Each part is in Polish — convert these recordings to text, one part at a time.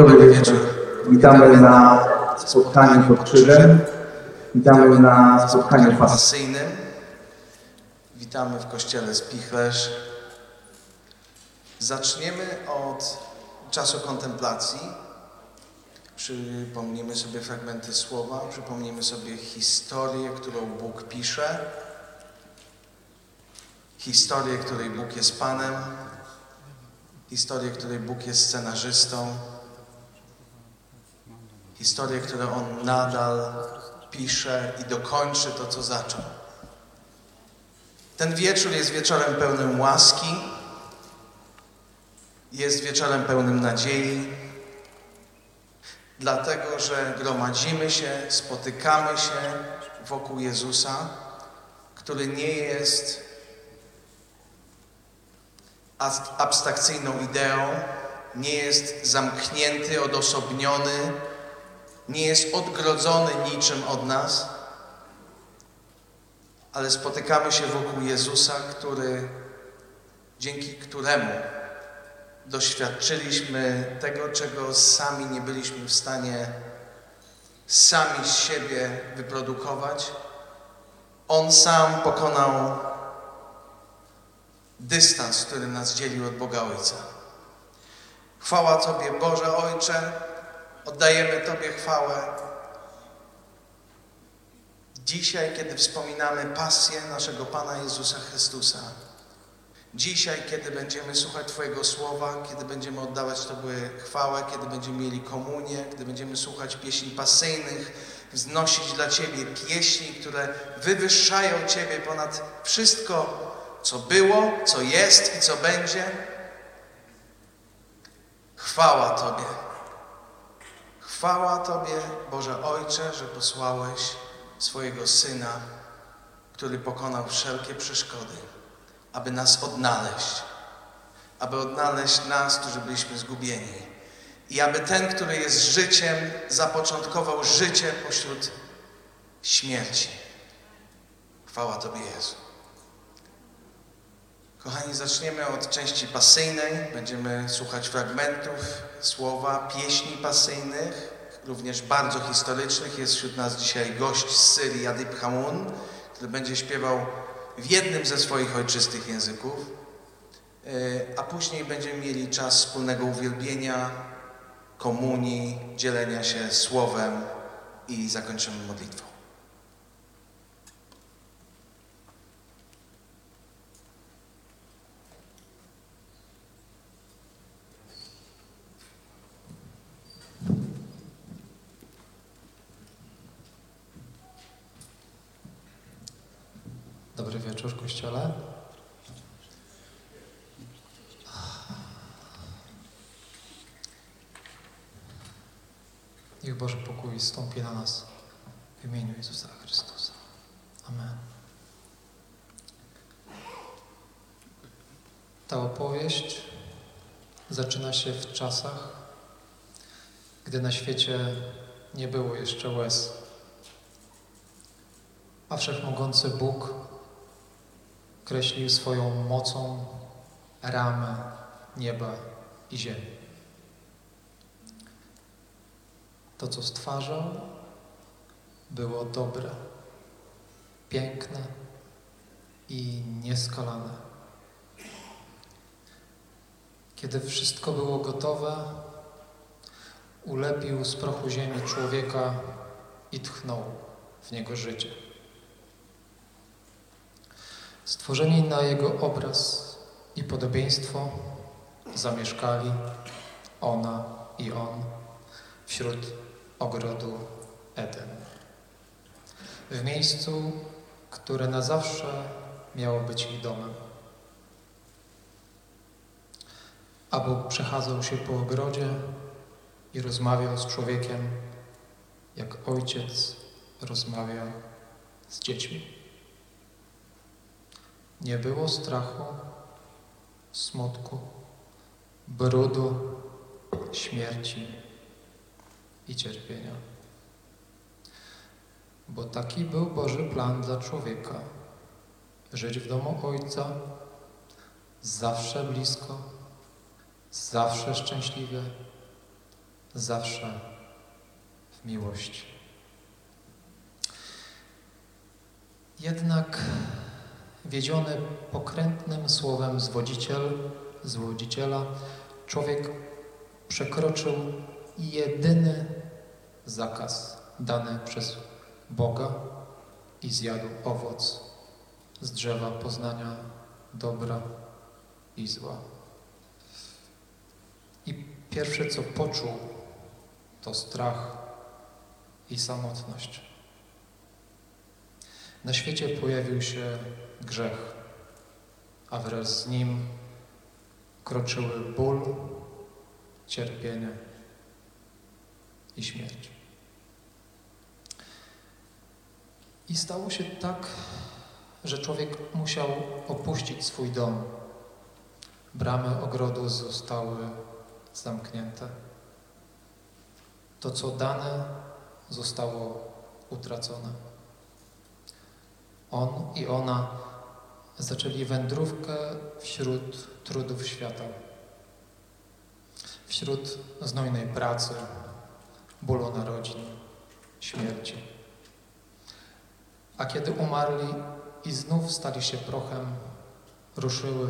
Dobry wieczór. Witamy na spotkaniu pod krzyżem. Witamy na spotkaniu pas. pasyjnym. Witamy w kościele Spichlerz. Zaczniemy od czasu kontemplacji. Przypomnimy sobie fragmenty słowa, przypomnimy sobie historię, którą Bóg pisze. Historię, której Bóg jest Panem. Historię, której Bóg jest scenarzystą. Historię, którą On nadal pisze i dokończy to, co zaczął. Ten wieczór jest wieczorem pełnym łaski, jest wieczorem pełnym nadziei, dlatego że gromadzimy się, spotykamy się wokół Jezusa, który nie jest abstrakcyjną ideą, nie jest zamknięty, odosobniony, nie jest odgrodzony niczym od nas, ale spotykamy się wokół Jezusa, który, dzięki któremu doświadczyliśmy tego, czego sami nie byliśmy w stanie sami z siebie wyprodukować. On sam pokonał dystans, który nas dzielił od Boga Ojca. Chwała Tobie, Boże Ojcze, oddajemy Tobie chwałę. Dzisiaj, kiedy wspominamy pasję naszego Pana Jezusa Chrystusa, dzisiaj, kiedy będziemy słuchać Twojego słowa, kiedy będziemy oddawać Tobie chwałę, kiedy będziemy mieli komunię, kiedy będziemy słuchać pieśni pasyjnych, wznosić dla Ciebie pieśni, które wywyższają Ciebie ponad wszystko, co było, co jest i co będzie. Chwała Tobie. Chwała Tobie, Boże Ojcze, że posłałeś swojego Syna, który pokonał wszelkie przeszkody, aby nas odnaleźć, aby odnaleźć nas, którzy byliśmy zgubieni. I aby ten, który jest życiem, zapoczątkował życie pośród śmierci. Chwała Tobie, Jezu. Kochani, zaczniemy od części pasyjnej. Będziemy słuchać fragmentów słowa, pieśni pasyjnych, również bardzo historycznych. Jest wśród nas dzisiaj gość z Syrii, Adib Hamun, który będzie śpiewał w jednym ze swoich ojczystych języków. Yy, A później będziemy mieli czas wspólnego uwielbienia, komunii, dzielenia się słowem i zakończymy modlitwą. Dobry wieczór, Kościele. Niech Boży pokój stąpi na nas w imieniu Jezusa Chrystusa. Amen. Ta opowieść zaczyna się w czasach, gdy na świecie nie było jeszcze łez, a wszechmogący Bóg kreślił swoją mocą ramę nieba i ziemi. To, co stwarzał, było dobre, piękne i nieskalane. Kiedy wszystko było gotowe, ulepił z prochu ziemi człowieka i tchnął w niego życie. Stworzeni na Jego obraz i podobieństwo zamieszkali ona i on wśród ogrodu Eden. W miejscu, które na zawsze miało być ich domem. A Bóg przechadzał się po ogrodzie i rozmawiał z człowiekiem, jak ojciec rozmawia z dziećmi. Nie było strachu, smutku, brudu, śmierci i cierpienia. Bo taki był Boży plan dla człowieka. Żyć w domu Ojca, zawsze blisko, zawsze szczęśliwie zawsze w miłości. Jednak wiedziony pokrętnym słowem zwodziciel, zwodziciela, człowiek przekroczył jedyny zakaz dany przez Boga i zjadł owoc z drzewa poznania dobra i zła. I pierwsze, co poczuł, to strach i samotność. Na świecie pojawił się grzech, a wraz z nim kroczyły ból, cierpienie i śmierć. I stało się tak, że człowiek musiał opuścić swój dom. Bramy ogrodu zostały zamknięte. To, co dane, zostało utracone. On i ona zaczęli wędrówkę wśród trudów świata, wśród znojnej pracy, bólu narodzin, śmierci. A kiedy umarli i znów stali się prochem, ruszyły,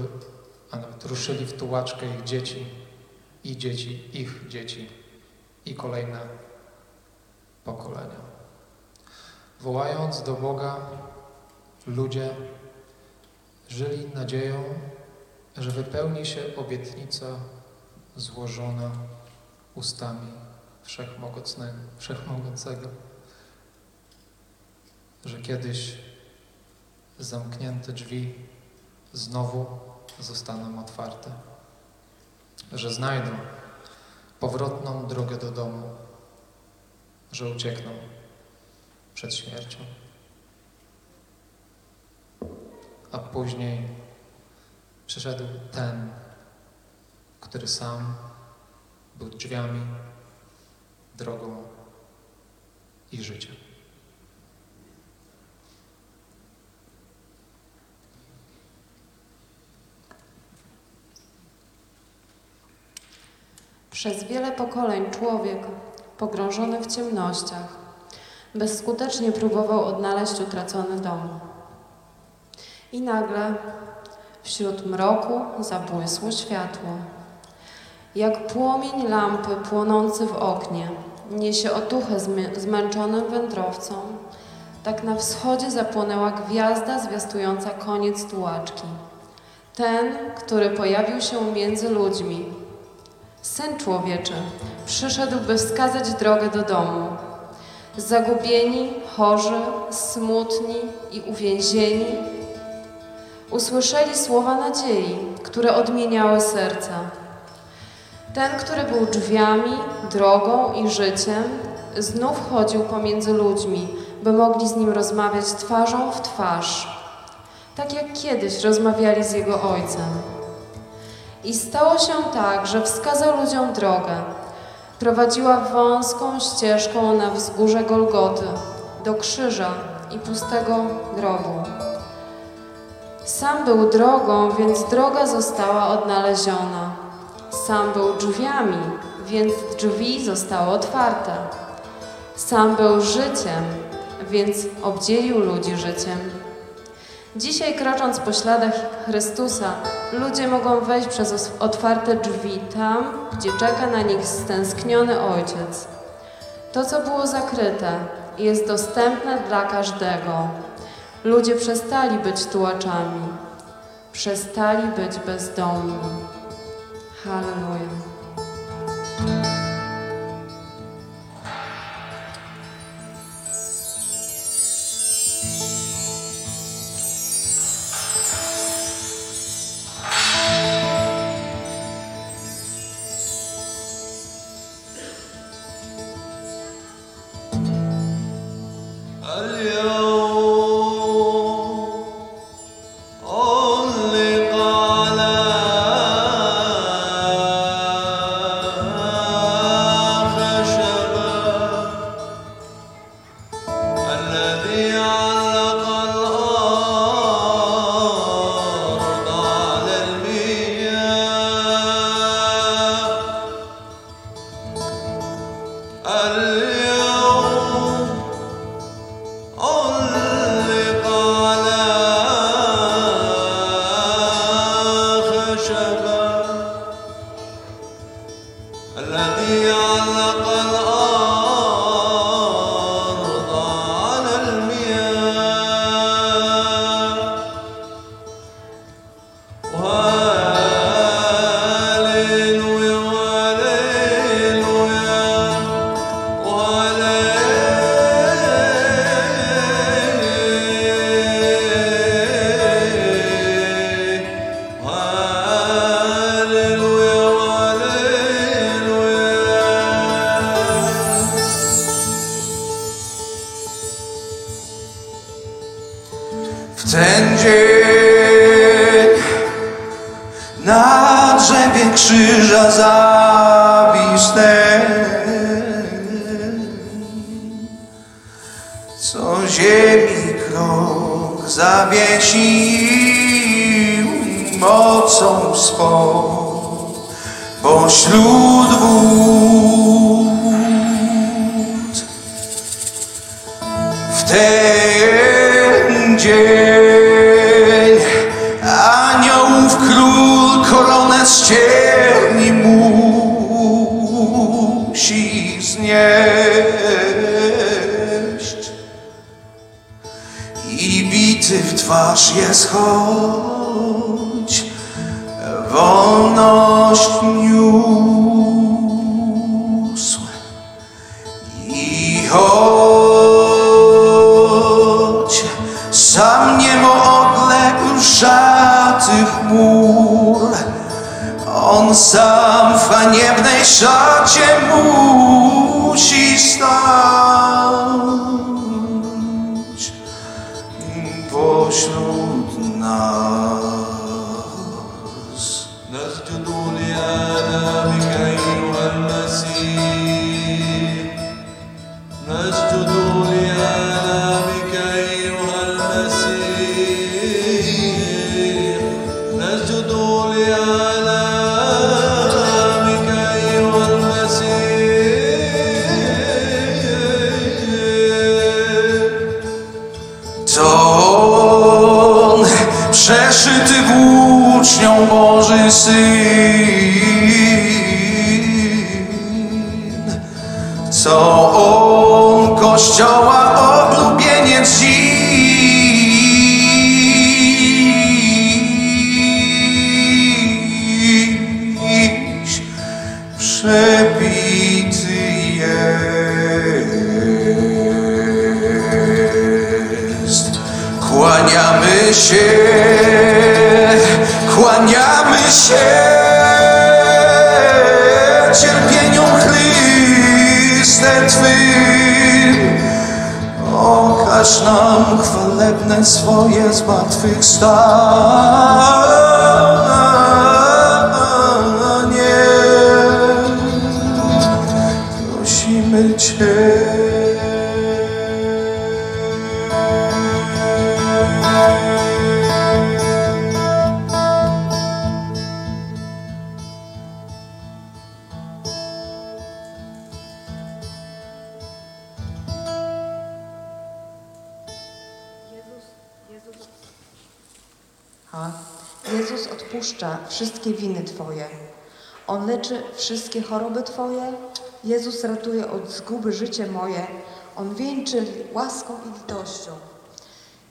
a nawet ruszyli w tułaczkę ich dzieci i dzieci ich dzieci i kolejne pokolenia. Wołając do Boga, ludzie żyli nadzieją, że wypełni się obietnica złożona ustami Wszechmogącego, że kiedyś zamknięte drzwi znowu zostaną otwarte, że znajdą powrotną drogę do domu, że uciekną przed śmiercią. A później przyszedł ten, który sam był drzwiami, drogą i życiem. Przez wiele pokoleń człowiek, pogrążony w ciemnościach, bezskutecznie próbował odnaleźć utracony dom. I nagle wśród mroku zabłysło światło. Jak płomień lampy płonący w oknie niesie otuchę zmęczonym wędrowcom, tak na wschodzie zapłonęła gwiazda zwiastująca koniec tułaczki. Ten, który pojawił się między ludźmi, Syn człowieczy przyszedł, by wskazać drogę do domu. Zagubieni, chorzy, smutni i uwięzieni usłyszeli słowa nadziei, które odmieniały serca. Ten, który był drzwiami, drogą i życiem, znów chodził pomiędzy ludźmi, by mogli z nim rozmawiać twarzą w twarz, tak jak kiedyś rozmawiali z jego ojcem. I stało się tak, że wskazał ludziom drogę. Prowadziła wąską ścieżką na wzgórze Golgoty, do krzyża i pustego grobu. Sam był drogą, więc droga została odnaleziona. Sam był drzwiami, więc drzwi zostały otwarte. Sam był życiem, więc obdzielił ludzi życiem. Dzisiaj, krocząc po śladach Chrystusa, ludzie mogą wejść przez otwarte drzwi tam, gdzie czeka na nich stęskniony Ojciec. To, co było zakryte, jest dostępne dla każdego. Ludzie przestali być tułaczami, przestali być bezdomni. Hallelujah. Haniebnej szacie musi stać pośród nas. Boży Syn. Co on Kościoła oblubieniec dziś przebity jest. Kłaniamy się, się cierpieniom Chryste Twym. Okaż nam chwalebne swoje zmartwychwstanie. Leczy wszystkie choroby Twoje. Jezus ratuje od zguby życie moje. On wieńczy łaską i litością.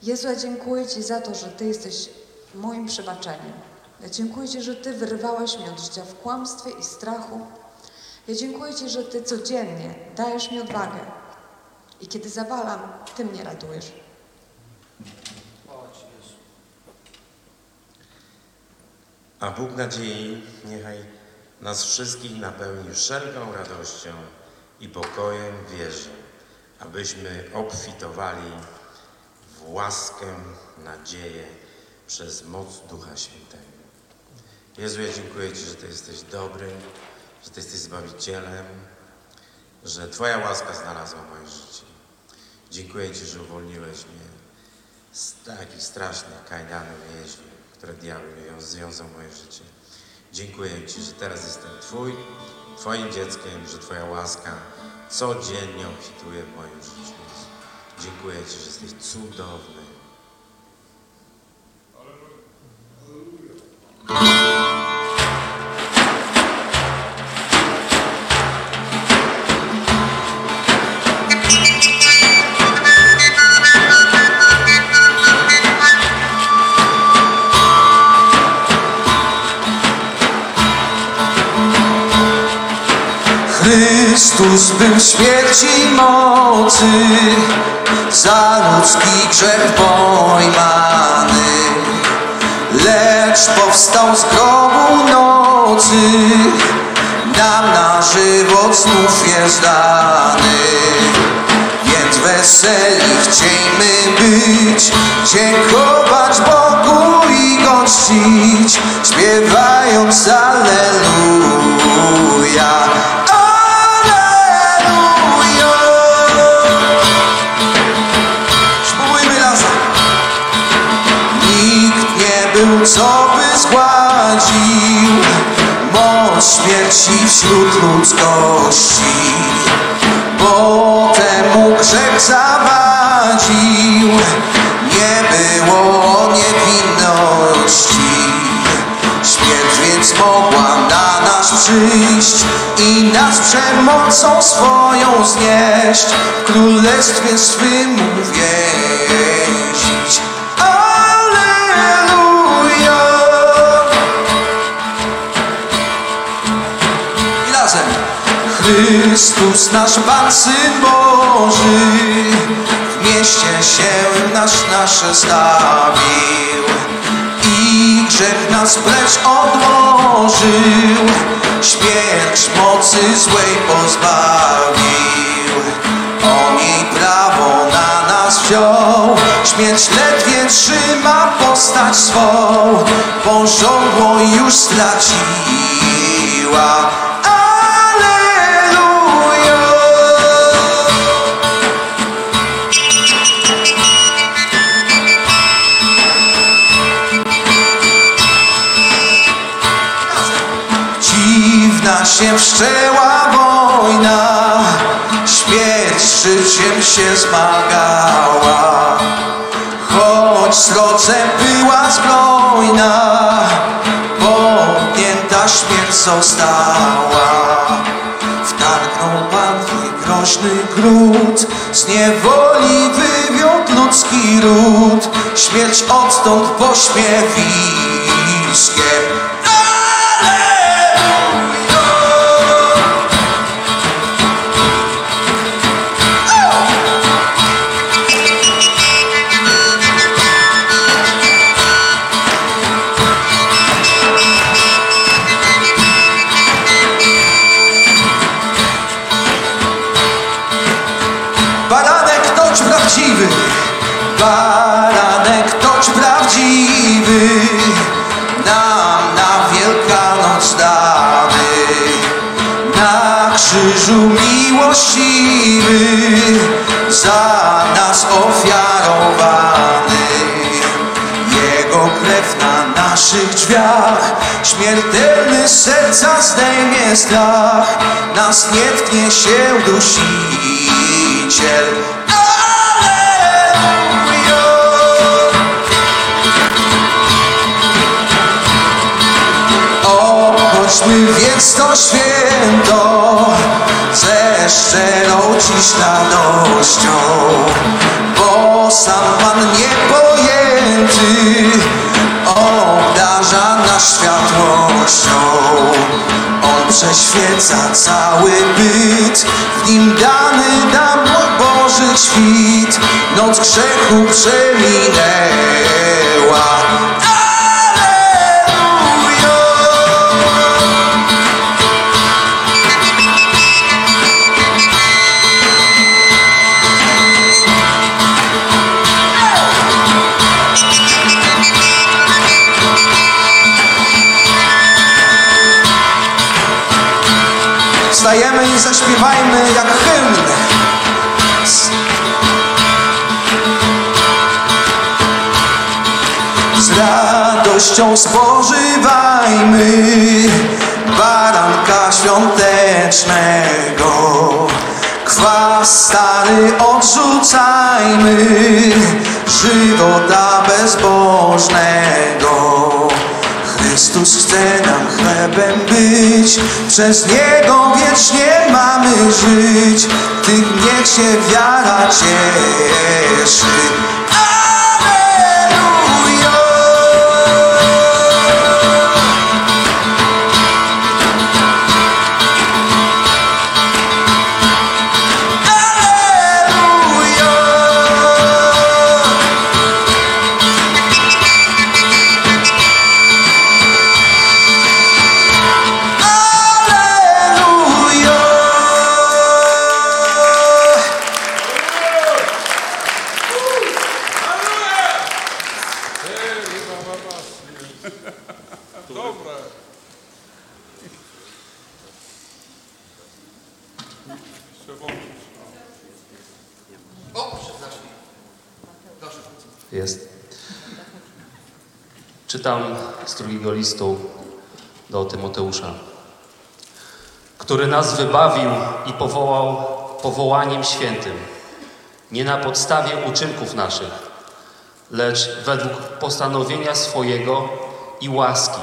Jezu, ja dziękuję Ci za to, że Ty jesteś moim przebaczeniem. Ja dziękuję Ci, że Ty wyrwałeś mnie od życia w kłamstwie i strachu. Ja dziękuję Ci, że Ty codziennie dajesz mi odwagę. I kiedy zawalam, Ty mnie ratujesz. A Bóg nadziei niechaj nas wszystkich napełni wszelką radością i pokojem w wierze, abyśmy obfitowali w łaskę, nadzieję przez moc Ducha Świętego. Jezu, ja dziękuję Ci, że Ty jesteś dobry, że Ty jesteś Zbawicielem, że Twoja łaska znalazła moje życie. Dziękuję Ci, że uwolniłeś mnie z takich strasznych kajdanów więźni, które diabeł mi wiąz- związał moje życie. Dziękuję Ci, że teraz jestem Twój, Twoim dzieckiem, że Twoja łaska codziennie obfituje w moim życiu. Dziękuję Ci, że jesteś cudowny. Chrystus był śmierci mocy, za ludzki grzech pojmany. Lecz powstał z grobu nocy, nam na żywot znów jest dany. Więc weseli chciejmy być, dziękować Bogu i Go czcić, śpiewając. Alleluja. Śmierci wśród ludzkości, bo temu grzech zawadził, nie było niewinności. Śmierć więc mogła na nas przyjść i nas przemocą swoją znieść, w królestwie swym. Chrystus, nasz Pan, Syn Boży, w mieście się nasz nasze stawił i grzech nas precz odłożył, śmierć mocy złej pozbawił. On jej prawo na nas wziął, śmierć ledwie trzyma postać swą, pożądło już straciła. Się wszczęła wojna, śmierć z życiem się zmagała. Choć srodze była zbrojna, podnięta śmierć została. Wtargnął Pan w groźny gród, z niewoli wywiódł ludzki ród, śmierć odtąd pośmiewiskiem. Za nas ofiarowany. Jego krew na naszych drzwiach, śmiertelny serca zdejmie strach, nas nie tknie się dusiciel. Obchodźmy więc to święto ze szczerą dziś radością, bo sam Pan niepojęty obdarza nas światłością. On prześwieca cały byt, w nim dany nam Boży świt, noc grzechu przeminęła. Radością spożywajmy baranka świątecznego, chwast stary odrzucajmy Żywota bezbożnego. Chrystus chce nam chlebem być Przez Niego wiecznie mamy żyć. Tych niech się wiara cieszy drugiego listu do Tymoteusza, który nas wybawił i powołał powołaniem świętym, nie na podstawie uczynków naszych, lecz według postanowienia swojego i łaski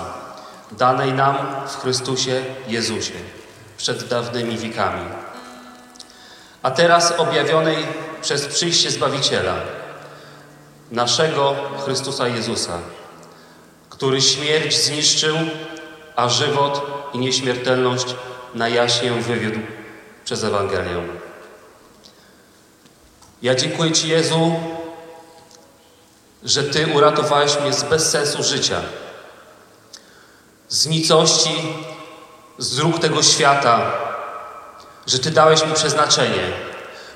danej nam w Chrystusie Jezusie przed dawnymi wiekami, a teraz objawionej przez przyjście Zbawiciela, naszego Chrystusa Jezusa, który śmierć zniszczył, a żywot i nieśmiertelność na jaśnie wywiódł przez Ewangelię. Ja dziękuję Ci, Jezu, że Ty uratowałeś mnie z bezsensu życia, z nicości, z dróg tego świata, że Ty dałeś mi przeznaczenie,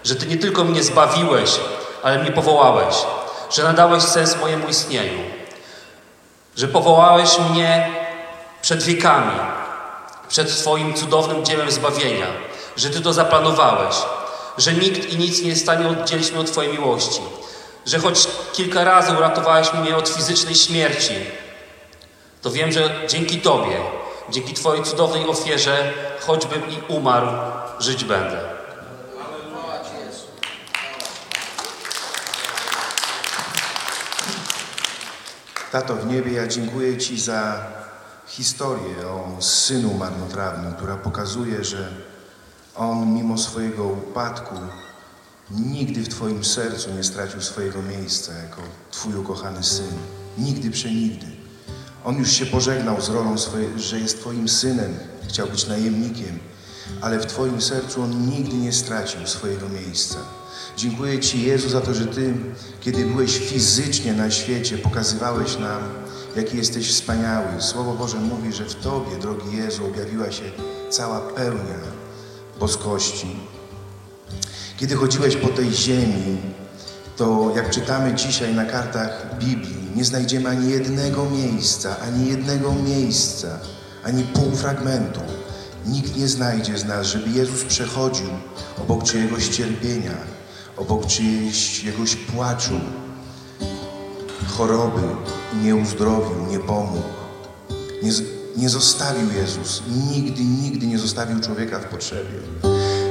że Ty nie tylko mnie zbawiłeś, ale mnie powołałeś, że nadałeś sens mojemu istnieniu, że powołałeś mnie przed wiekami, przed Twoim cudownym dziełem zbawienia, że Ty to zaplanowałeś, że nikt i nic nie jest w stanie oddzielić mnie od Twojej miłości, że choć kilka razy uratowałeś mnie od fizycznej śmierci, to wiem, że dzięki Tobie, dzięki Twojej cudownej ofierze, choćbym i umarł, żyć będę. Tato w niebie, ja dziękuję Ci za historię o synu marnotrawnym, która pokazuje, że on mimo swojego upadku nigdy w Twoim sercu nie stracił swojego miejsca jako Twój ukochany syn. Nigdy przenigdy. On już się pożegnał z rolą, swojej, że jest Twoim synem, chciał być najemnikiem, ale w Twoim sercu on nigdy nie stracił swojego miejsca. Dziękuję Ci, Jezu, za to, że Ty, kiedy byłeś fizycznie na świecie, pokazywałeś nam, jaki jesteś wspaniały. Słowo Boże mówi, że w Tobie, drogi Jezu, objawiła się cała pełnia boskości. Kiedy chodziłeś po tej ziemi, to jak czytamy dzisiaj na kartach Biblii, nie znajdziemy ani jednego miejsca, ani jednego miejsca, ani pół fragmentu. Nikt nie znajdzie z nas, żeby Jezus przechodził obok czyjegoś cierpienia, obok czyjegoś płaczu, choroby nie uzdrowił, nie pomógł. Nie, nie zostawił Jezus, nigdy, nigdy nie zostawił człowieka w potrzebie.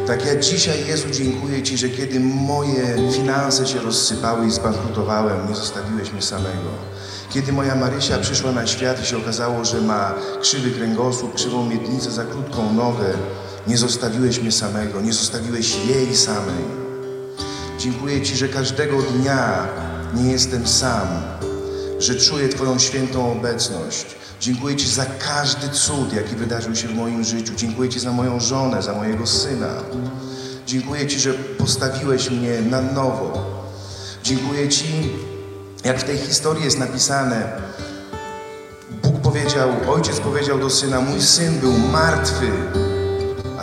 Tak ja dzisiaj, Jezu, dziękuję Ci, że kiedy moje finanse się rozsypały i zbankrutowałem, nie zostawiłeś mnie samego. Kiedy moja Marysia przyszła na świat i się okazało, że ma krzywy kręgosłup, krzywą miednicę, za krótką nogę, nie zostawiłeś mnie samego, nie zostawiłeś jej samej. Dziękuję Ci, że każdego dnia nie jestem sam, że czuję Twoją świętą obecność. Dziękuję Ci za każdy cud, jaki wydarzył się w moim życiu. Dziękuję Ci za moją żonę, za mojego syna. Dziękuję Ci, że postawiłeś mnie na nowo. Dziękuję Ci, jak w tej historii jest napisane, Bóg powiedział, ojciec powiedział do syna, mój syn był martwy,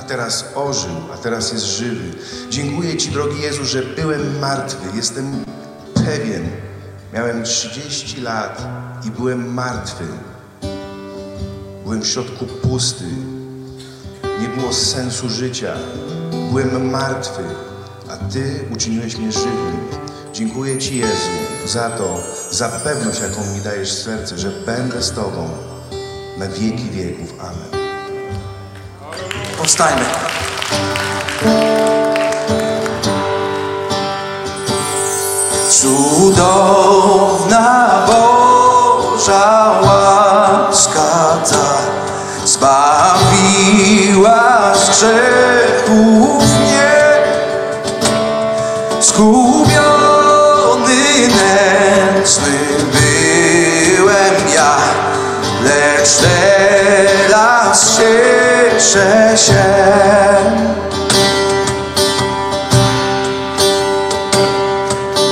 teraz ożył, a teraz jest żywy. Dziękuję Ci, drogi Jezu, że byłem martwy. Jestem pewien, miałem 30 lat i byłem martwy. Byłem w środku pusty. Nie było sensu życia. Byłem martwy, a Ty uczyniłeś mnie żywym. Dziękuję Ci, Jezu, za to, za pewność, jaką mi dajesz w serce, że będę z Tobą na wieki wieków. Amen. Powstajmy. Cudowna Boża łaska ta zbawiła z grzechów mnie. Skubiony, nędzny cieszę się.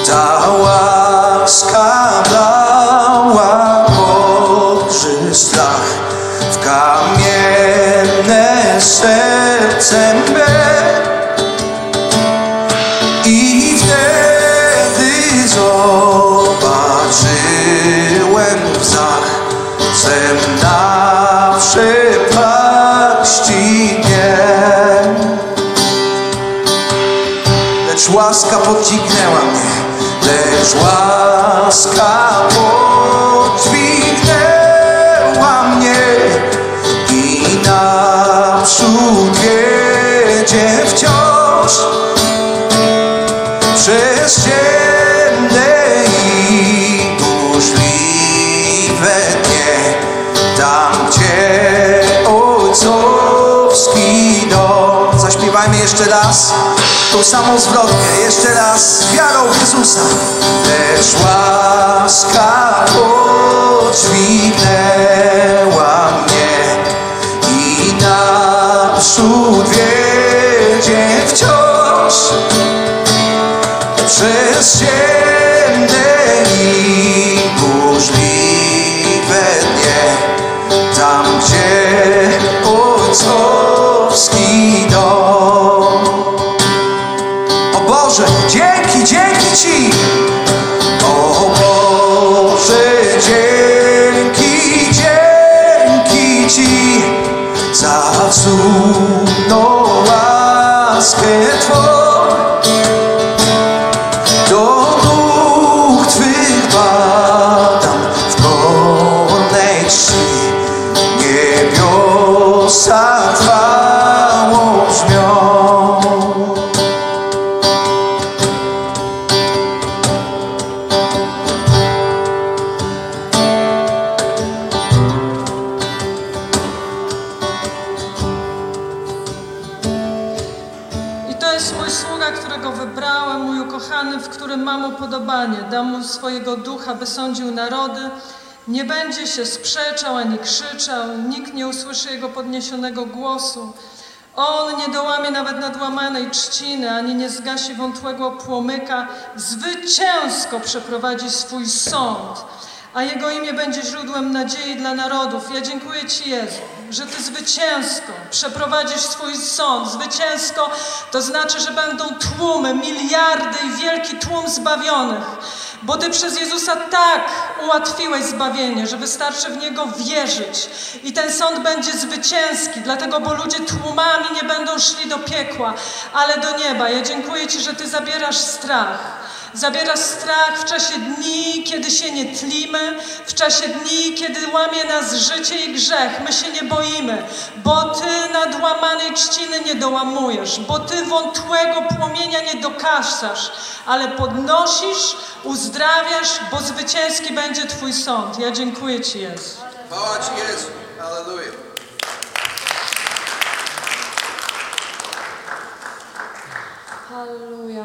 Ta łaska dała Boży strach w kamienne serce me. Przez ciemne i burzliwe dnie, tam gdzie ojcowski dom. Zaśpiewajmy jeszcze raz tą samą zwrotkę, jeszcze raz z wiarą w Jezusa. Lecz łaska podźwignęła mnie i naprzód wiedzie wciąż przez ciemne i burzliwe dnie, tam gdzie ojcowski dom. O Boże, dzięki, dzięki Ci! O Boże, dzięki, dzięki Ci za cudną łaskę Twą. Swojego ducha, by sądził narody. Nie będzie się sprzeczał ani krzyczał, nikt nie usłyszy jego podniesionego głosu. On nie dołamie nawet nadłamanej trzciny, ani nie zgasi wątłego płomyka. Zwycięsko przeprowadzi swój sąd, a jego imię będzie źródłem nadziei dla narodów. Ja dziękuję Ci, Jezu, że Ty zwycięsko przeprowadzisz swój sąd. Zwycięsko to znaczy, że będą tłumy, miliardy i wielki tłum zbawionych. Bo Ty przez Jezusa tak ułatwiłeś zbawienie, że wystarczy w Niego wierzyć. I ten sąd będzie zwycięski, dlatego, bo ludzie tłumami nie będą szli do piekła, ale do nieba. Ja dziękuję Ci, że Ty zabierasz strach. Zabierasz strach w czasie dni, kiedy się nie tlimy, w czasie dni, kiedy łamie nas życie i grzech. My się nie boimy, bo Ty nadłamanej trzciny nie dołamujesz, bo Ty wątłego płomienia nie dokasasz, ale podnosisz, uzdrawiasz, bo zwycięski będzie Twój sąd. Ja dziękuję Ci, Jezu. Chwała Ci Jezu. Hallelujah. Halleluja.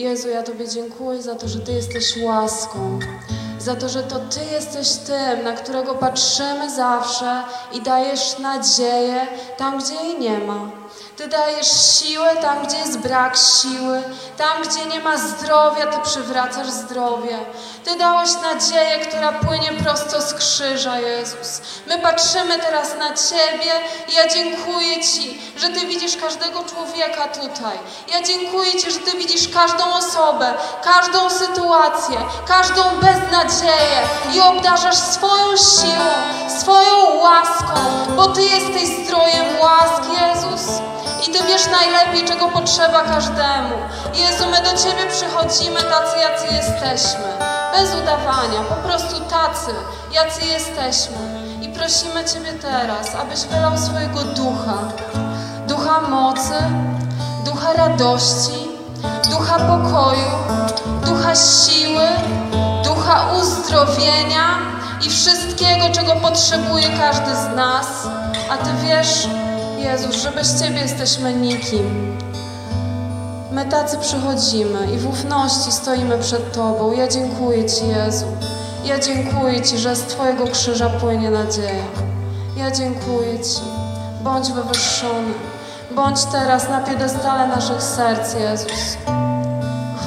Jezu, ja Tobie dziękuję za to, że Ty jesteś łaską. Za to, że to Ty jesteś tym, na którego patrzymy zawsze i dajesz nadzieję tam, gdzie jej nie ma. Ty dajesz siłę tam, gdzie jest brak siły. Tam, gdzie nie ma zdrowia, Ty przywracasz zdrowie. Ty dałeś nadzieję, która płynie prosto z krzyża, Jezus. My patrzymy teraz na Ciebie i ja dziękuję Ci, że Ty widzisz każdego człowieka tutaj. Ja dziękuję Ci, że Ty widzisz każdą osobę, każdą sytuację, każdą beznadzieję i obdarzasz swoją siłą, swoją łaską, bo Ty jesteś zdrojem łaski, Jezus. I Ty wiesz najlepiej, czego potrzeba każdemu. Jezu, my do Ciebie przychodzimy tacy, jacy jesteśmy. Bez udawania, po prostu tacy, jacy jesteśmy. I prosimy Ciebie teraz, abyś wylał swojego ducha. Ducha mocy, ducha radości, ducha pokoju, ducha siły, ducha uzdrowienia i wszystkiego, czego potrzebuje każdy z nas. A Ty wiesz, Jezus, że bez Ciebie jesteśmy nikim. My tacy przychodzimy i w ufności stoimy przed Tobą. Ja dziękuję Ci, Jezu. Ja dziękuję Ci, że z Twojego krzyża płynie nadzieja. Ja dziękuję Ci. Bądź wywyższony. Bądź teraz na piedestale naszych serc, Jezus.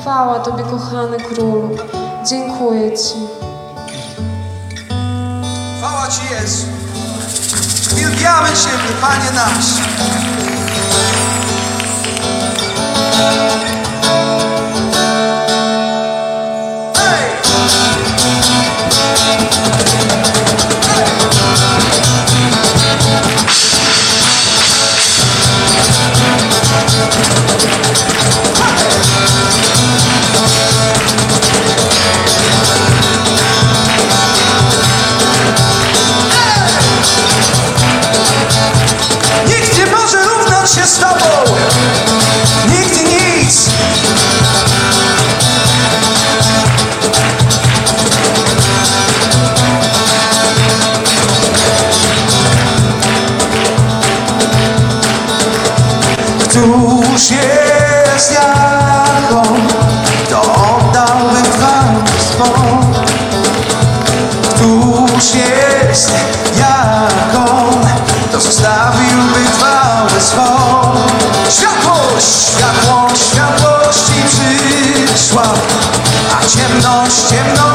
Chwała Tobie, kochany Królu. Dziękuję Ci. Chwała Ci Jezu. Uwielbiamy Ciebie, Panie nasz. Hej!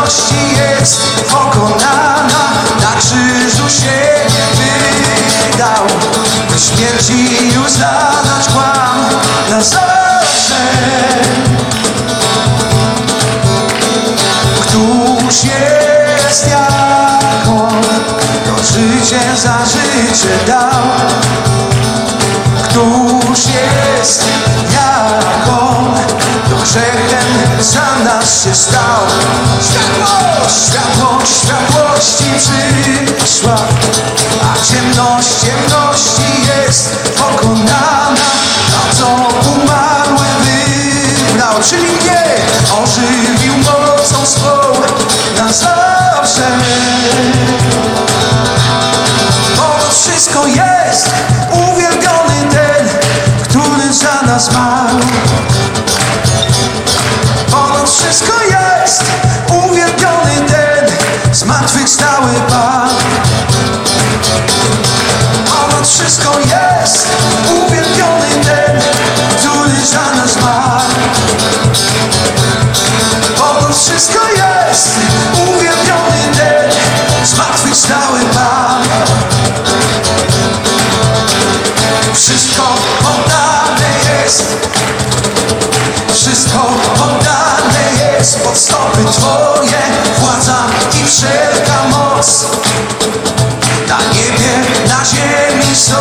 Ciemności jest pokonana. Na krzyżu się wydał, by śmierci już zadać kłam na zawsze. Któż jest jak On, kto życie za życie dał? Któż jest jak On, kto grzechem za nas się stał? Światłość, światłość, światłości przyszła, a ciemność, ciemności jest pokonana. A co umarły wybrał, czyli mnie ożywił mocą swą na zawsze. Bo wszystko jest uwielbiony ten, który za nas marł. Wszystko jest uwielbiony ten, zmartwychwstały Pan. Ponad wszystko jest uwielbiony ten, który za nas marł. Ponad wszystko jest uwielbiony ten, zmartwychwstały Pan. Wszystko poddane jest, wszystko poddane jest pod stopy Twoje, władza i wszelka moc. Na niebie, na ziemi są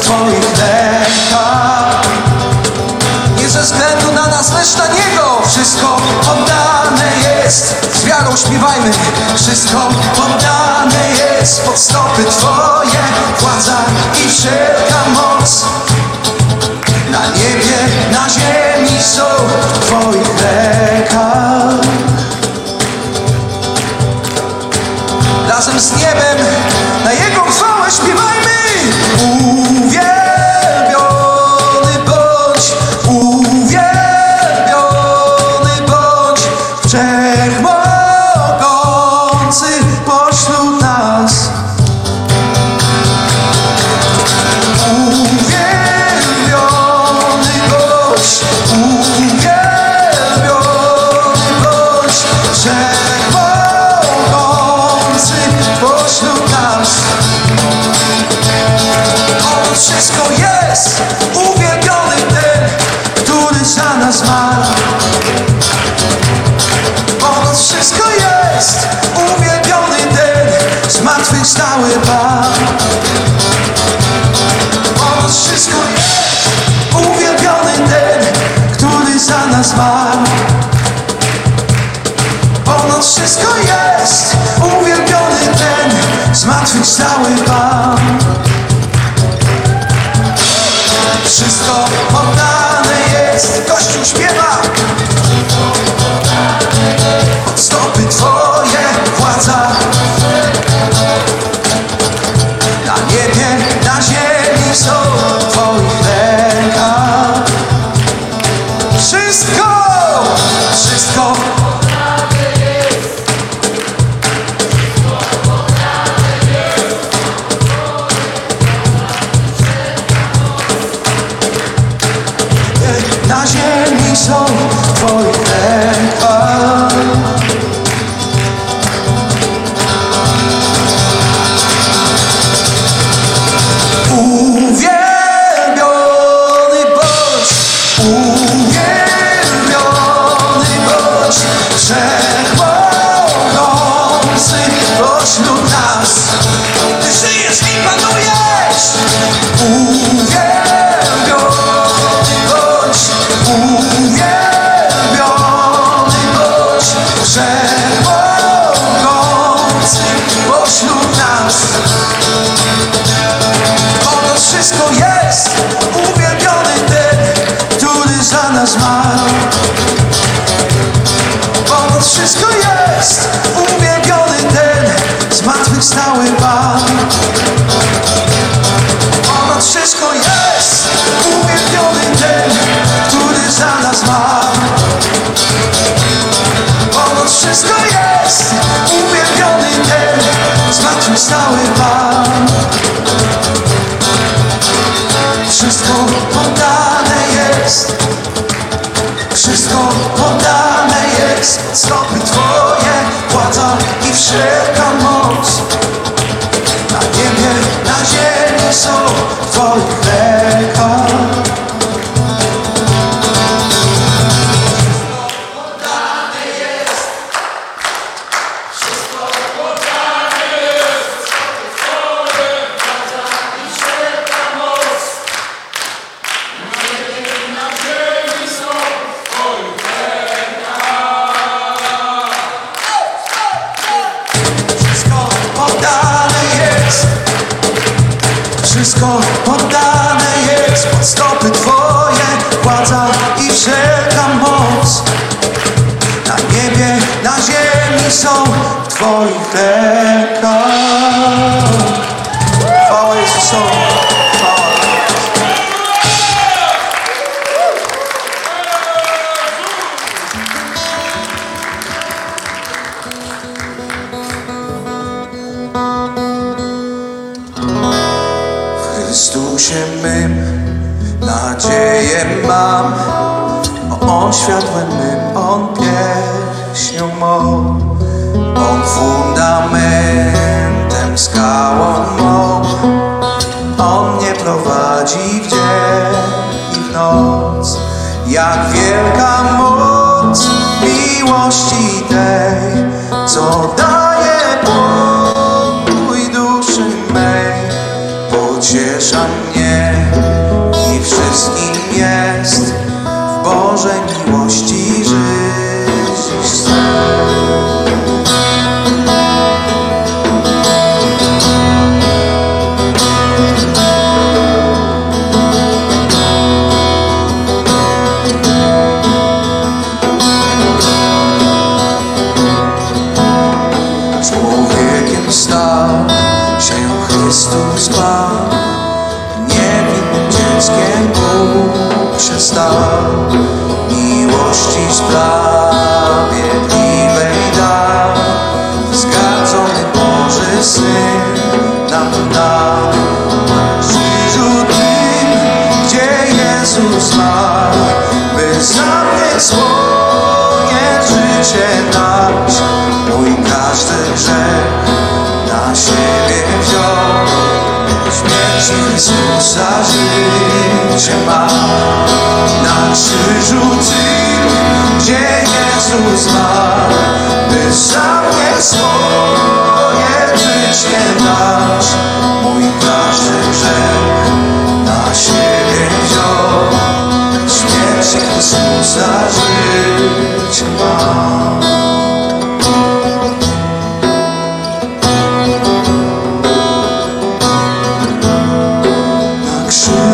Twoich rękach. Nie ze względu na nas, lecz na Niego Wszystko poddane jest Z wiarą śpiewajmy Wszystko poddane jest Pod stopy Twoje Władza i wszelka moc Na niebie, na ziemi są w Twoich rękach Razem z niebem Na Jego chwałę śpiewajmy zmartwychwstały Pan.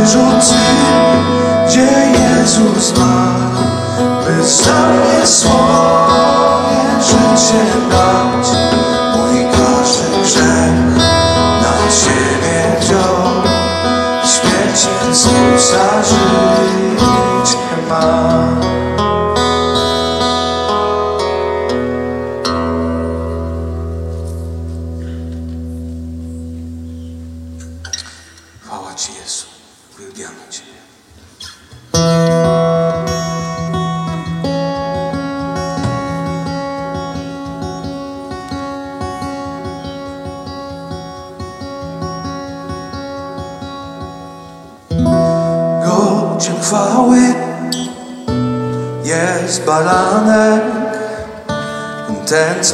krzyżu gdzie Jezus ma, by za mnie swoje życie dać. Mój gorszy grzech na siebie wziął, śmierć Jezusa żyć ma.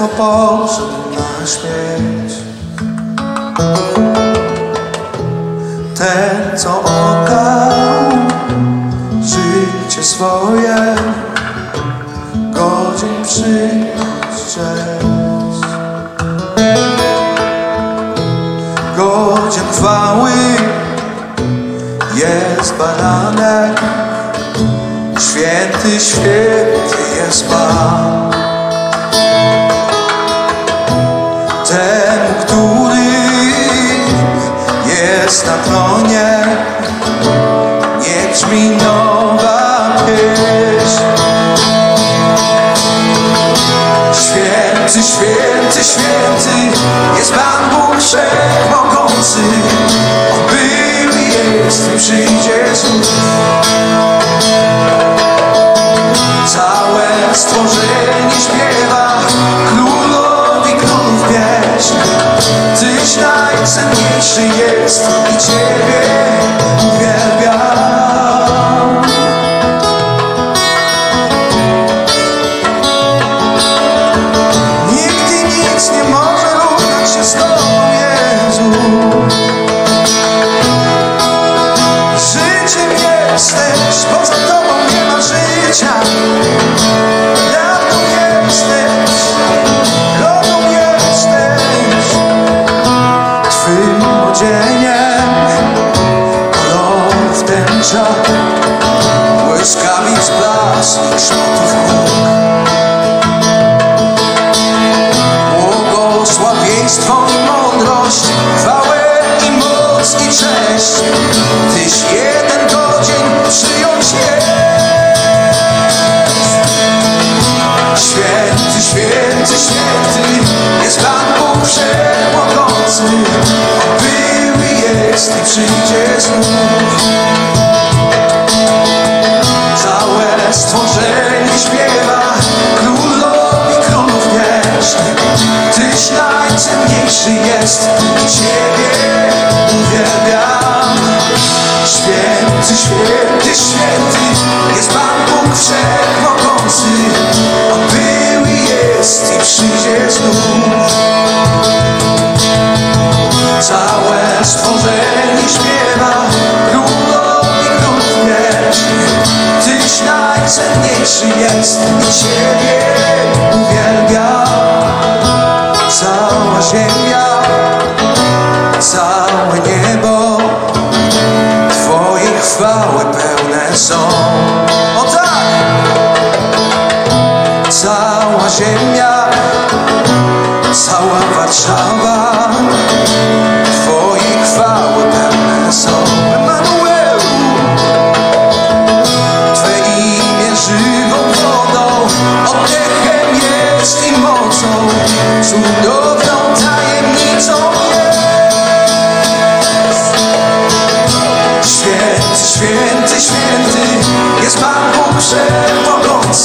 footballs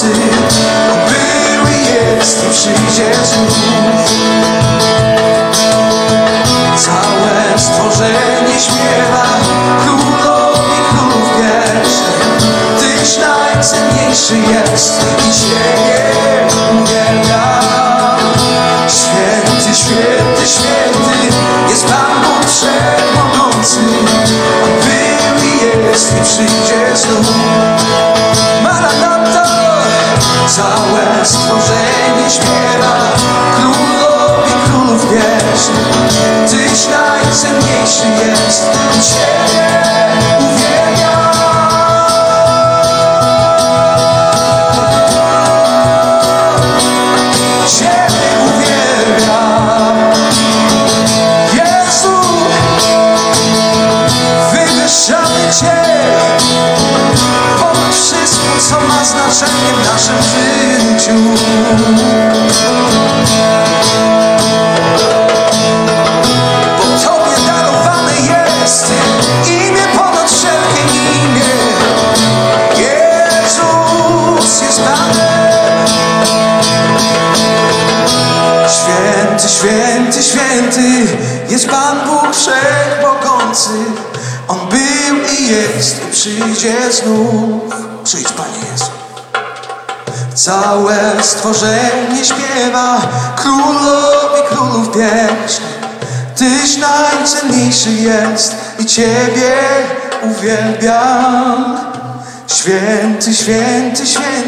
nocy Były, jest i przyjdzie znów Całe stworzenie śpiewa Królowi królów pierwszy Tyś najcenniejszy jest i Ciebie uwielbiam Święty, święty, święty Jest Pan Bóg Wszechmogący Były, jest i przyjdzie znów. Całe stworzenie śpiewa. Królowi królów wieczny Tyś najcenniejszy jest Ciebie Yeah co ma znaczenie w naszym życiu. Bo Tobie darowane jest imię ponad wszelkie imię. Jezus jest Panem. Święty, święty, święty jest Pan Bóg Wszechmogący. On był i jest i przyjdzie znów. Całe stworzenie śpiewa Królowi królów pieśń Tyś najcenniejszy jest i Ciebie uwielbiam. Święty, święty, święty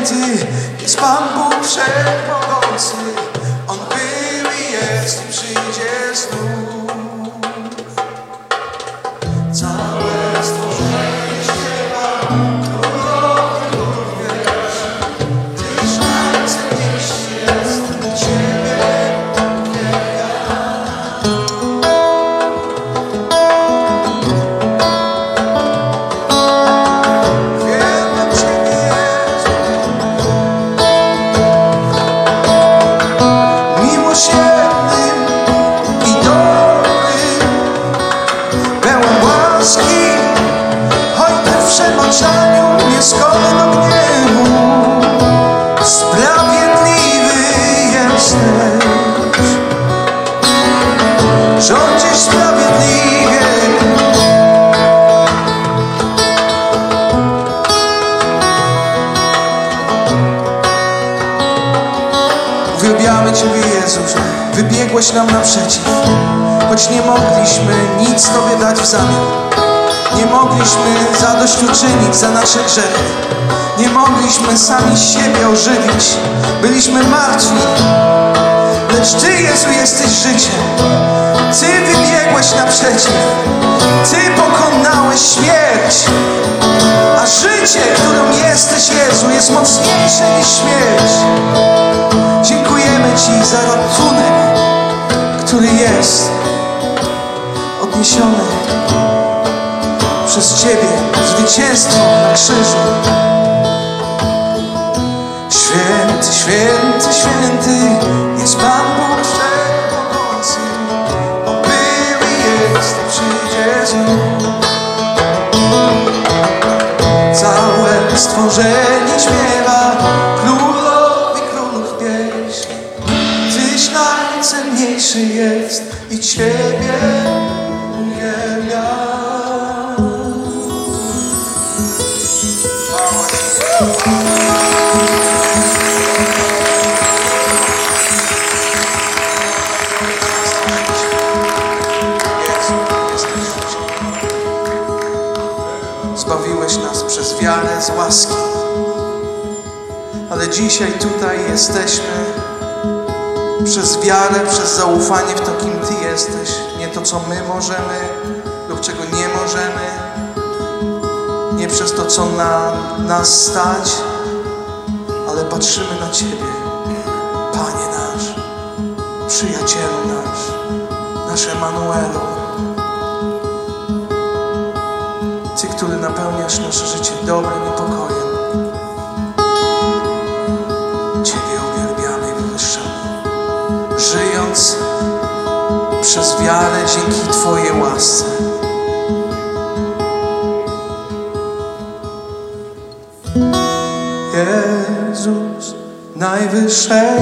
naprzeciw, choć nie mogliśmy nic Tobie dać w zamian. Nie mogliśmy zadośćuczynić za nasze grzechy. Nie mogliśmy sami siebie ożywić. Byliśmy martwi. Lecz Ty, Jezu, jesteś życiem. Ty wybiegłeś naprzeciw. Ty pokonałeś śmierć. A życie, którym jesteś, Jezu, jest mocniejsze niż śmierć. Dziękujemy Ci za ratunek, który jest odniesiony przez Ciebie zwycięstwo na krzyżu. Święty, święty, święty jest Pan Bóg Wszechmogący. On był i jest i przyjdzie znów. Całe stworzenie jesteśmy przez wiarę, przez zaufanie w to, kim Ty jesteś. Nie to, co my możemy lub czego nie możemy. Nie przez to, co na nas stać, ale patrzymy na Ciebie. Panie nasz, przyjacielu nasz, nasz Emanuelu. Ty, który napełniasz nasze życie dobrem i pokojem. Wiarę dzięki Twojej łasce. Jezus, najwyższe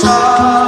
Stop.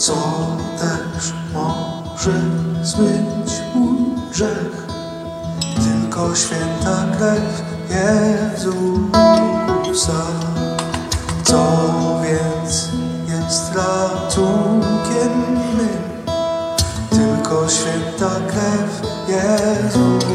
co też może zmyć mój grzech. Tylko święta krew Jezusa. Co więc jest ratunkiem mym? Tylko święta krew Jezusa.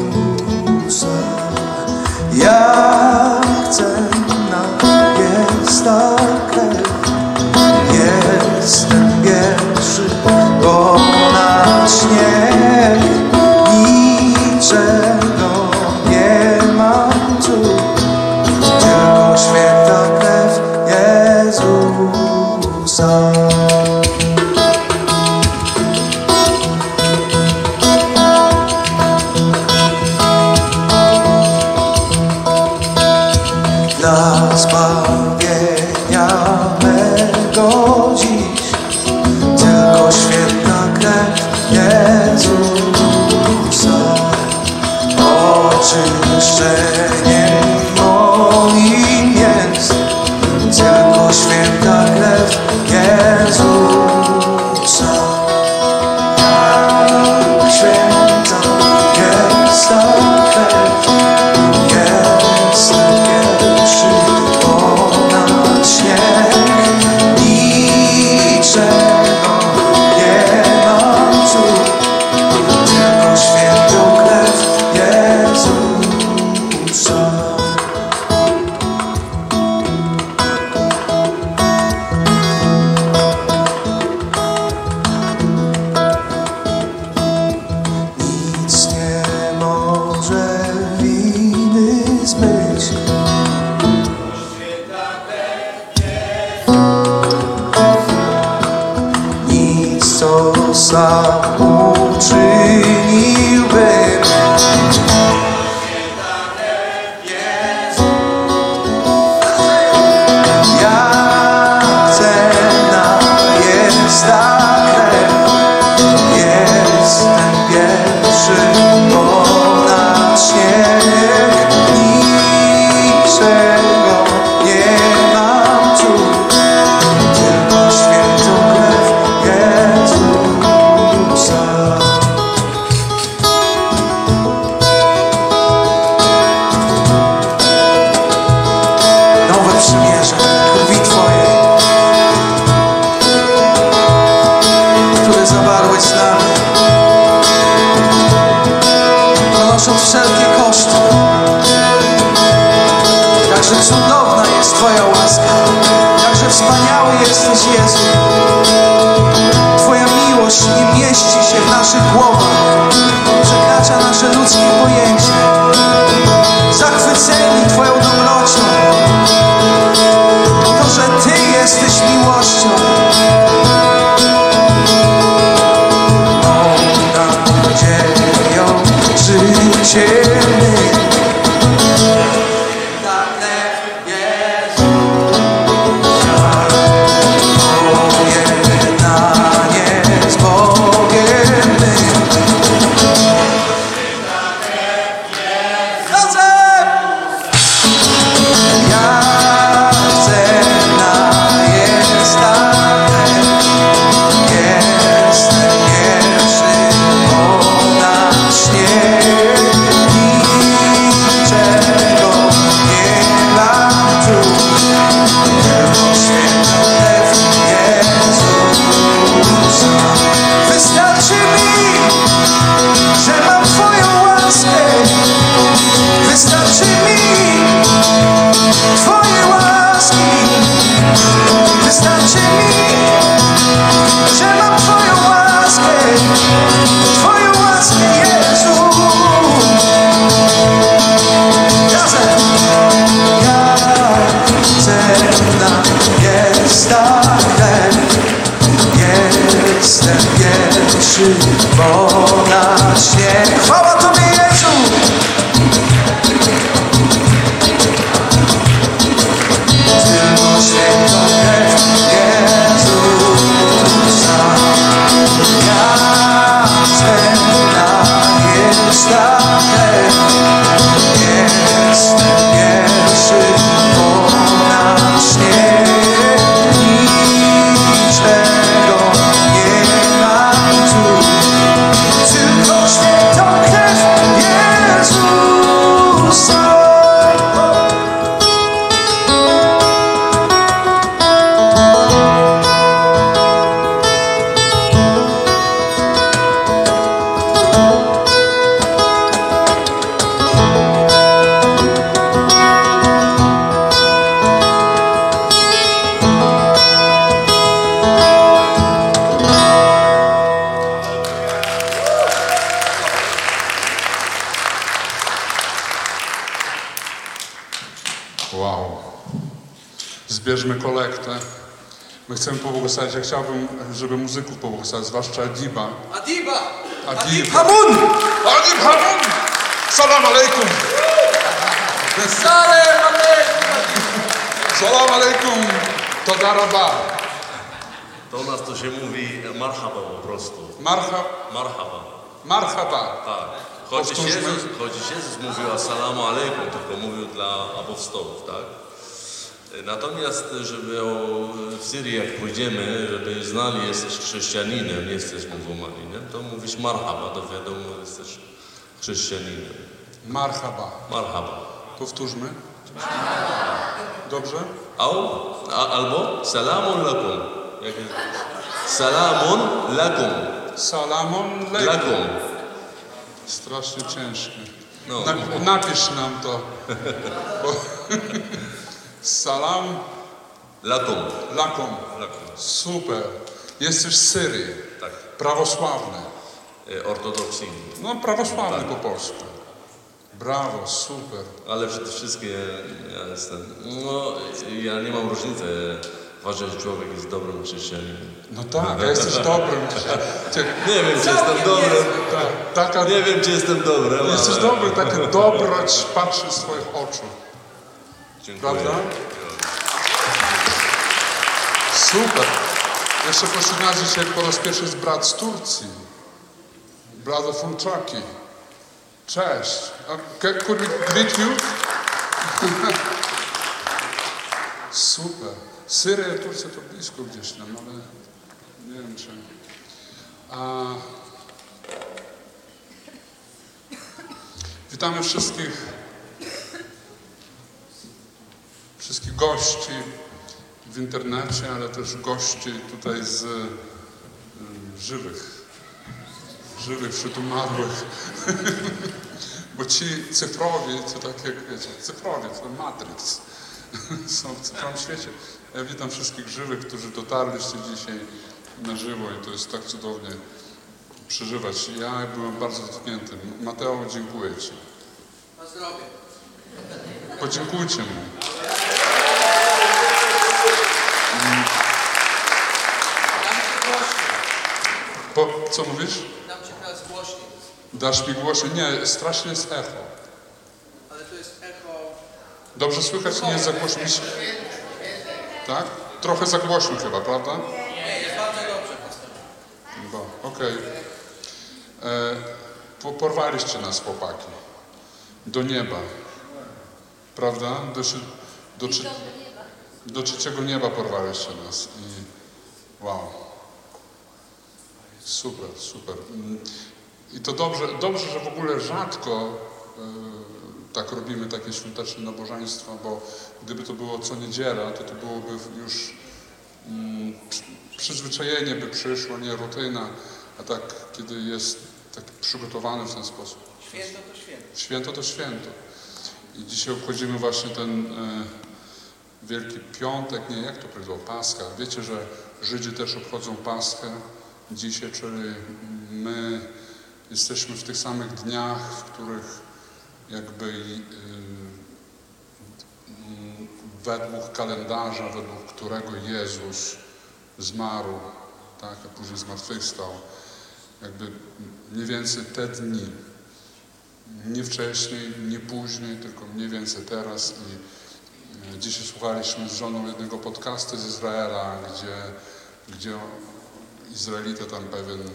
Pobłogosławić, zwłaszcza Adiba. Adiba! Adib Hamun! Adib Hamun! Salam alaikum! Salem alaikum! Salam alaikum! Toda rabba. To u nas to się mówi marhaba po prostu. Marha, Marhaba. marhaba. Tak. Chociaż. Jezus, chociaż Jezus mówił assalamu alaikum, tylko mówił dla apostołów, tak? Natomiast, żeby o, w Syrii jak pójdziemy, żeby znali, jesteś chrześcijaninem, nie jesteś muzułmaninem, to mówisz marhaba, to wiadomo, jesteś chrześcijaninem. Marhaba. Marhaba. Powtórzmy. Dobrze? Au, a, albo salamun lakum. Jak jest? Salamun lakum. Salamon Lakum. Strasznie ciężkie. No. Na, napisz nam to. Salam Lakum. lakum. Lakum. Super. Jesteś z Syrii. Tak. Prawosławny. E, Ortodoksyjny. No, prawosławny Tak. po polsku. Brawo, super. Ale przede wszystkim ja jestem, no ja nie mam różnicy, ważne, że człowiek jest dobrym chrześcijaninem. No tak, a jesteś dobrym. Cie- Nie wiem, czy jestem dobrym. Tak, taka, Nie wiem, czy jestem jesteś ale... dobry, taka dobroć patrzy z twoich oczu. Dziękuję. Prawda? Super. Jeszcze pośród nas dzisiaj po raz pierwszy jest brat z Turcji. Brother from Turkey. Cześć. Ca- Could we greet you? Super. Syria Turcja to blisko gdzieś tam, ale nie wiem czy... A... Witamy wszystkich wszystkich gości w internecie, ale też gości tutaj z y, żywych, żywych wśród umarłych. Bo ci cyfrowi, to tak jak wiecie, cyfrowi, to Matrix, są w cyfrowym świecie. Ja witam wszystkich żywych, którzy dotarliście dzisiaj na żywo i to jest tak cudownie przeżywać. Ja byłem bardzo dotknięty. Mateo, dziękuję Ci. Na zdrowie. Podziękujcie mu. Po, co mówisz? Dam ci teraz głośniej. Dasz mi głośno? Nie, strasznie jest echo. Ale to jest echo... Dobrze słychać? Nie jest za głośno? Się- Tak? Trochę za głośno chyba, prawda? Nie, jest bardzo dobrze. Bo, okej. E, po- Porwaliście nas, chłopaki. Do nieba. Prawda? Do, do, trzy- do trzeciego nieba porwaliście nas. I wow. Super, super. I to dobrze, dobrze, że w ogóle rzadko e, tak robimy takie świąteczne nabożeństwa, bo gdyby to było co niedziela, to to byłoby już mm, przy- przyzwyczajenie by przyszło, nie rutyna, a tak kiedy jest tak przygotowany w ten sposób. Święto to święto. Święto to święto. I dzisiaj obchodzimy właśnie ten e, Wielki Piątek, nie, jak to powiedział, Pascha. Wiecie, że Żydzi też obchodzą Paschę dzisiaj, czyli my jesteśmy w tych samych dniach, w których jakby y, według kalendarza, według którego Jezus zmarł, tak, a później zmartwychwstał. Jakby mniej więcej te dni, nie wcześniej, nie później, tylko mniej więcej teraz. I e, dzisiaj słuchaliśmy z żoną jednego podcastu z Izraela, gdzie, gdzie Izraelita tam pewien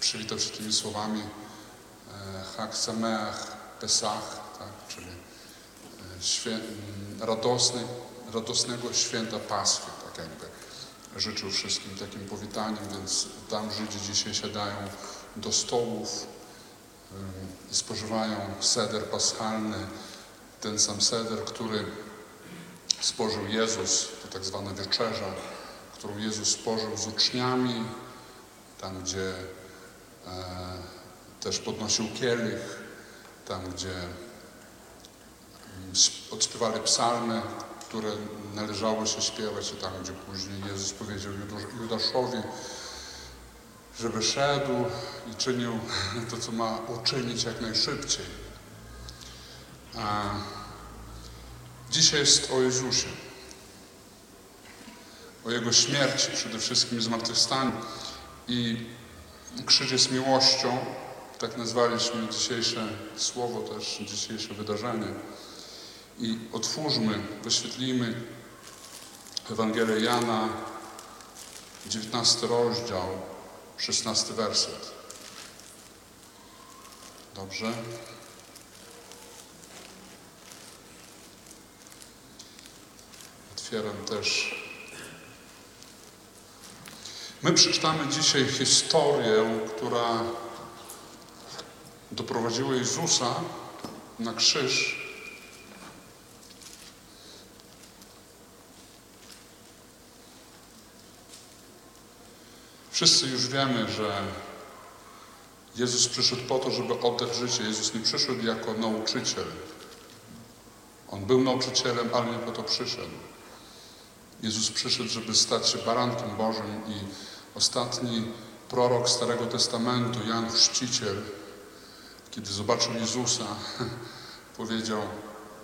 przywitał się tymi słowami e, Chag Sameach Pesach, tak, czyli e, świę, m, radosny, radosnego święta Paschy, tak jakby życzył wszystkim takim powitaniem, więc tam Żydzi dzisiaj siadają do stołów i spożywają seder paschalny, ten sam seder, który spożył Jezus, to tak zwana wieczerza, którą Jezus spożył z uczniami, tam gdzie e, też podnosił kielich, tam gdzie mm, śp- odśpiewali psalmy, które należało się śpiewać i tam, gdzie później Jezus powiedział Judasz- Judaszowi, żeby szedł i czynił to, co ma uczynić jak najszybciej. A dzisiaj jest o Jezusie, o Jego śmierci, przede wszystkim zmartwychwstaniu. I krzyż jest miłością, tak nazwaliśmy dzisiejsze słowo, też dzisiejsze wydarzenie. I otwórzmy, wyświetlimy Ewangelię Jana, 19 rozdział, 16 werset. Dobrze? Otwieram też. My przeczytamy dzisiaj historię, która doprowadziła Jezusa na krzyż. Wszyscy już wiemy, że Jezus przyszedł po to, żeby oddać życie. Jezus nie przyszedł jako nauczyciel. On był nauczycielem, ale nie po to przyszedł. Jezus przyszedł, żeby stać się barankiem Bożym i ostatni prorok Starego Testamentu, Jan Chrzciciel, kiedy zobaczył Jezusa, powiedział,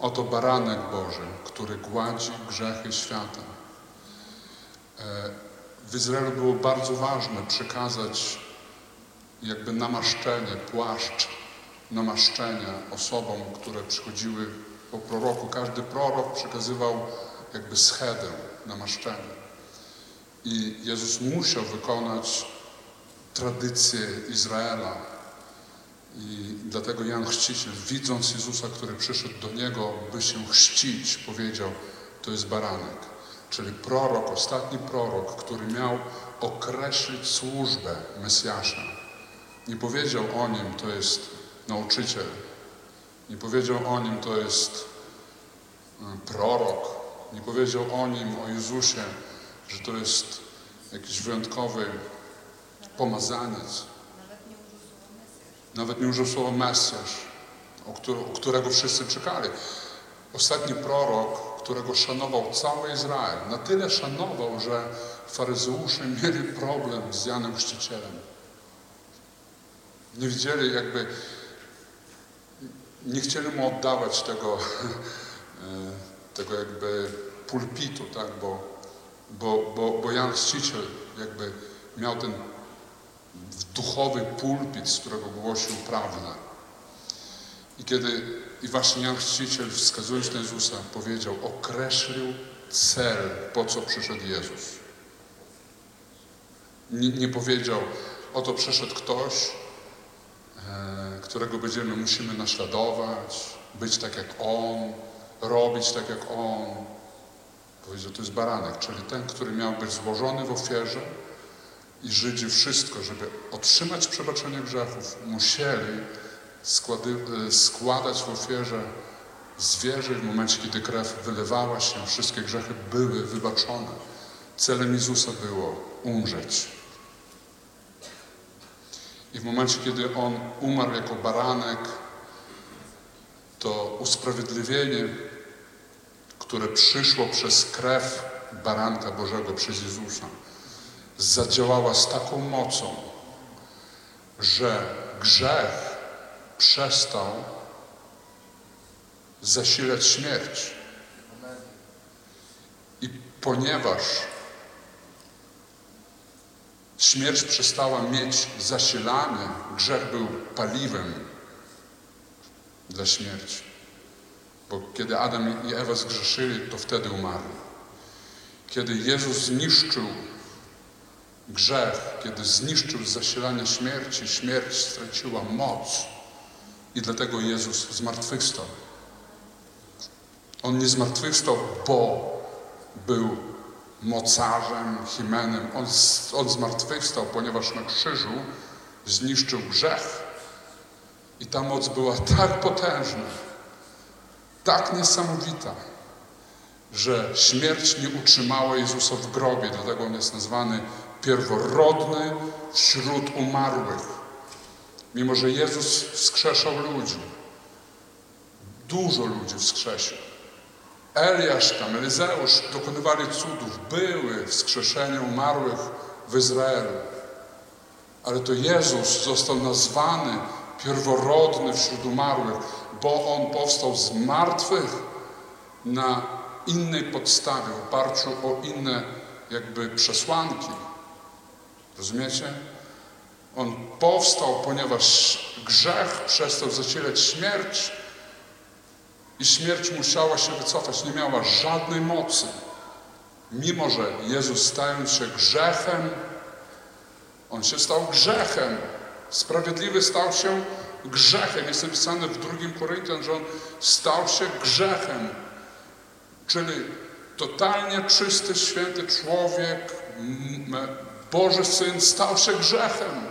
oto baranek Boży, który gładzi grzechy świata. E, W Izraelu było bardzo ważne przekazać jakby namaszczenie, płaszcz namaszczenia osobom, które przychodziły po proroku. Każdy prorok przekazywał jakby schedę, namaszczenie. I Jezus musiał wykonać tradycję Izraela. I dlatego Jan Chrzciciel, widząc Jezusa, który przyszedł do Niego, by się chrzcić, powiedział, to jest baranek. Czyli prorok, ostatni prorok, który miał określić służbę Mesjasza. Nie powiedział o nim, to jest nauczyciel. Nie powiedział o nim, to jest y, prorok. Nie powiedział o nim, o Jezusie, że to jest jakiś wyjątkowy pomazaniec. Nawet nie użył słowa Mesjasz, o, którego wszyscy czekali. Ostatni prorok, którego szanował cały Izrael, na tyle szanował, że faryzeusze mieli problem z Janem Chrzcicielem. Nie widzieli jakby, nie chcieli mu oddawać tego, e, tego jakby pulpitu, tak, bo, bo, bo, bo Jan Chrzciciel jakby miał ten duchowy pulpit, z którego głosił prawdę. I kiedy, i właśnie Jan Chrzciciel, wskazując na Jezusa, powiedział, określił cel, po co przyszedł Jezus. Nie, nie powiedział, oto przyszedł ktoś, e, którego będziemy, musimy naśladować, być tak jak On, robić tak jak On. Powiedział, to jest baranek, czyli ten, który miał być złożony w ofierze i Żydzi wszystko, żeby otrzymać przebaczenie grzechów, musieli składy, e, składać w ofierze zwierzę w momencie, kiedy krew wylewała się, wszystkie grzechy były wybaczone. Celem Jezusa było umrzeć. I w momencie, kiedy On umarł jako baranek, to usprawiedliwienie, które przyszło przez krew baranka Bożego, przez Jezusa, zadziałała z taką mocą, że grzech przestał zasilać śmierć. I ponieważ śmierć przestała mieć zasilanie, grzech był paliwem dla śmierci. Bo kiedy Adam i Ewa zgrzeszyli, to wtedy umarli. Kiedy Jezus zniszczył grzech, kiedy zniszczył zasilanie śmierci, śmierć straciła moc i dlatego Jezus zmartwychwstał. On nie zmartwychwstał, bo był mocarzem, himenem. On, on zmartwychwstał, ponieważ na krzyżu zniszczył grzech. I ta moc była tak potężna, tak niesamowita, że śmierć nie utrzymała Jezusa w grobie, dlatego on jest nazwany pierworodny wśród umarłych. Mimo, że Jezus wskrzeszał ludzi, dużo ludzi wskrzesił. Eliasz tam, Elizeusz dokonywali cudów, były wskrzeszenia umarłych w Izraelu. Ale to Jezus został nazwany pierworodny wśród umarłych, bo On powstał z martwych na innej podstawie, w oparciu o inne jakby przesłanki. Rozumiecie? On powstał, ponieważ grzech przestał zacielać śmierć i śmierć musiała się wycofać, nie miała żadnej mocy. Mimo, że Jezus stając się grzechem, On się stał grzechem. Sprawiedliwy stał się grzechem. Jest napisane w drugim Koryntian, że On stał się grzechem. Czyli totalnie czysty, święty człowiek, Boży Syn stał się grzechem.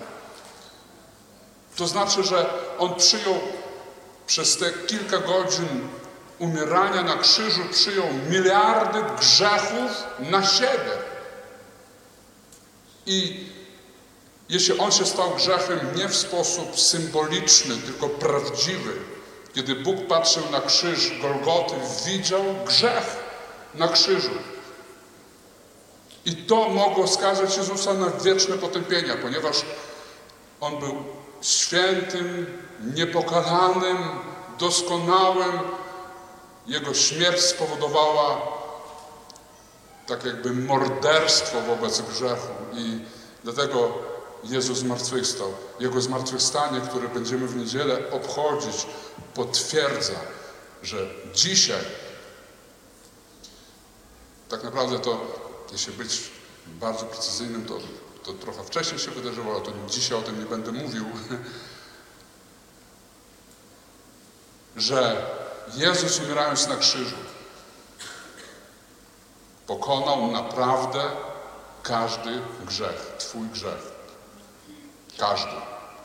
To znaczy, że On przyjął przez te kilka godzin umierania na krzyżu, przyjął miliardy grzechów na siebie. I jeśli On się stał grzechem nie w sposób symboliczny, tylko prawdziwy, kiedy Bóg patrzył na krzyż Golgoty, widział grzech na krzyżu. I to mogło skazać Jezusa na wieczne potępienia, ponieważ On był świętym, niepokalanym, doskonałym. Jego śmierć spowodowała tak jakby morderstwo wobec grzechu i dlatego Jezus zmartwychwstał. Jego zmartwychwstanie, które będziemy w niedzielę obchodzić, potwierdza, że dzisiaj tak naprawdę to, jeśli być bardzo precyzyjnym, to, to trochę wcześniej się wydarzyło, ale to dzisiaj o tym nie będę mówił, że Jezus umierając na krzyżu pokonał naprawdę każdy grzech, Twój grzech. Każdy.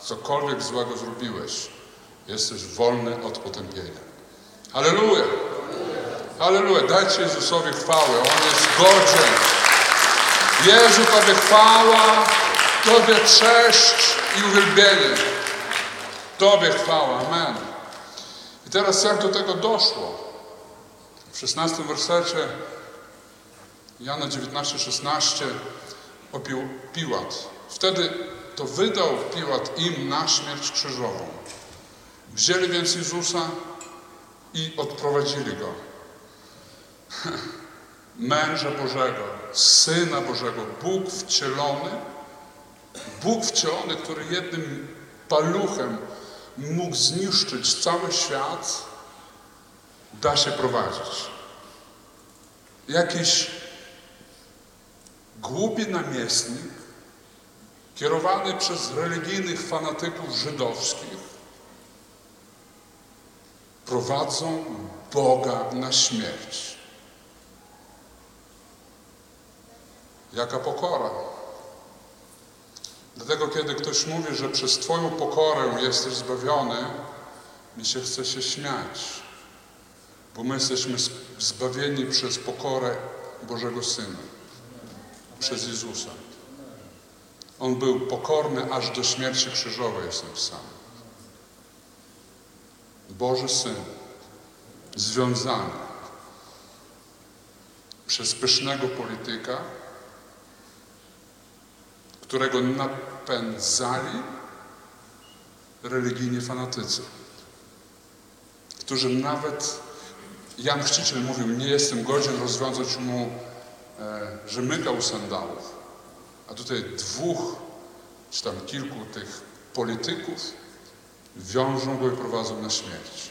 Cokolwiek złego zrobiłeś, jesteś wolny od potępienia. Halleluja! Halleluja! Dajcie Jezusowi chwałę. On jest godzien. Jezu, Tobie chwała, Tobie cześć i uwielbienie. Tobie chwała. Amen. I teraz jak do tego doszło? W 16 wersecie Jana 19, 16 opił Piłat. Wtedy to wydał Piłat im na śmierć krzyżową. Wzięli więc Jezusa i odprowadzili go. Męża Bożego, Syna Bożego, Bóg wcielony, Bóg wcielony, który jednym paluchem mógł zniszczyć cały świat, da się prowadzić. Jakiś głupi namiestnik, kierowany przez religijnych fanatyków żydowskich, prowadzą Boga na śmierć. Jaka pokora. Dlatego, kiedy ktoś mówi, że przez Twoją pokorę jesteś zbawiony, mi się chce się śmiać, bo my jesteśmy zbawieni przez pokorę Bożego Syna, przez Jezusa. On był pokorny aż do śmierci krzyżowej, jest napisane. Boży Syn, związany przez pysznego polityka, którego napędzali religijni fanatycy, którzy nawet, Jan Chrzciciel mówił, nie jestem godzien rozwiązać mu e, rzemyka u sandałów, a tutaj dwóch, czy tam kilku tych polityków wiążą go i prowadzą na śmierć.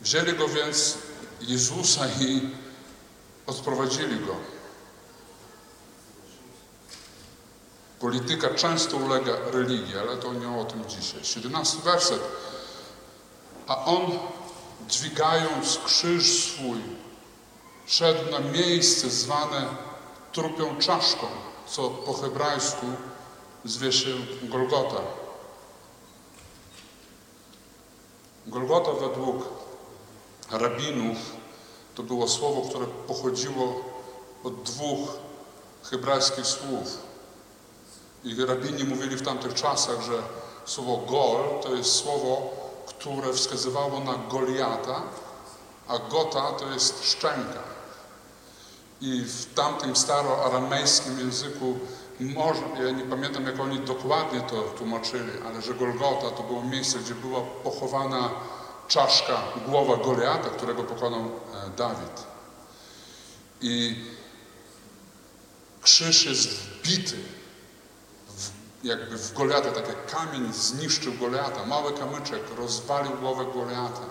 Wzięli go więc Jezusa i odprowadzili go. Polityka często ulega religii, ale to nie o tym dzisiaj. 17 werset. A on, dźwigając krzyż swój, szedł na miejsce zwane trupią czaszką, co po hebrajsku zwie się Golgota. Golgota według rabinów to było słowo, które pochodziło od dwóch hebrajskich słów. I rabini mówili w tamtych czasach, że słowo gol to jest słowo, które wskazywało na Goliata, a gota to jest szczęka. I w tamtym staroaramejskim języku, może, ja nie pamiętam jak oni dokładnie to tłumaczyli, ale że Golgota to było miejsce, gdzie była pochowana czaszka, głowa Goliata, którego pokonał e, Dawid. I krzyż jest wbity w, jakby w Goliata, tak jak kamień zniszczył Goliata, mały kamyczek rozwalił głowę Goliata.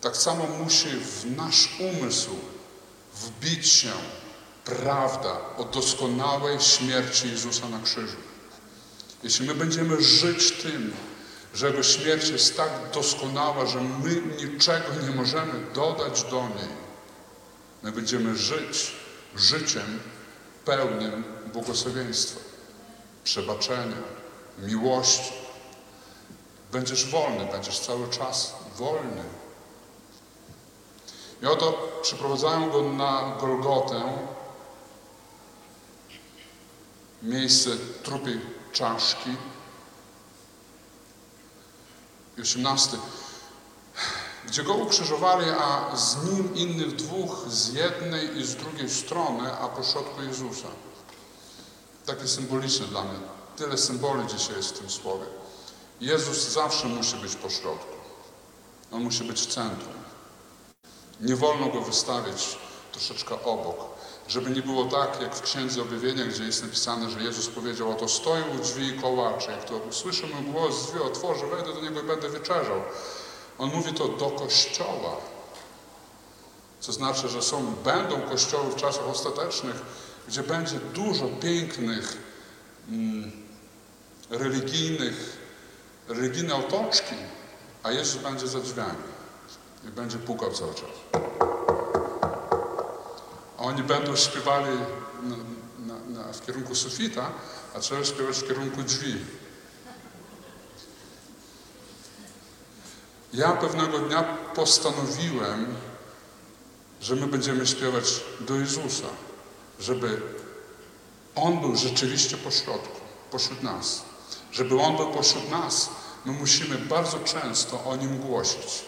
Tak samo musi w nasz umysł wbić się prawda o doskonałej śmierci Jezusa na krzyżu. Jeśli my będziemy żyć tym, że Jego śmierć jest tak doskonała, że my niczego nie możemy dodać do niej, my będziemy żyć życiem pełnym błogosławieństwa, przebaczenia, miłości. Będziesz wolny, będziesz cały czas wolny. I oto przyprowadzają go na Golgotę, miejsce trupiej czaszki. I 18. Gdzie go ukrzyżowali, a z nim innych dwóch z jednej i z drugiej strony, a po środku Jezusa. Takie symboliczne dla mnie. Tyle symboli dzisiaj jest w tym słowie. Jezus zawsze musi być po środku. On musi być w centrum. Nie wolno go wystawiać troszeczkę obok, żeby nie było tak, jak w Księdze Objawienia, gdzie jest napisane, że Jezus powiedział, oto stoję u drzwi i kołaczę. Jak to usłyszę mój głos drzwi, otworzę, wejdę do niego i będę wieczerzał. On mówi to do Kościoła. Co znaczy, że są, będą kościoły w czasach ostatecznych, gdzie będzie dużo pięknych, mm, religijnych, religijne otoczki, a Jezus będzie za drzwiami i będzie pukał cały czas. A oni będą śpiewali na, na, na, w kierunku sufita, a trzeba śpiewać w kierunku drzwi. Ja pewnego dnia postanowiłem, że my będziemy śpiewać do Jezusa, żeby On był rzeczywiście pośrodku, pośród nas. Żeby On był pośród nas, my musimy bardzo często o Nim głosić,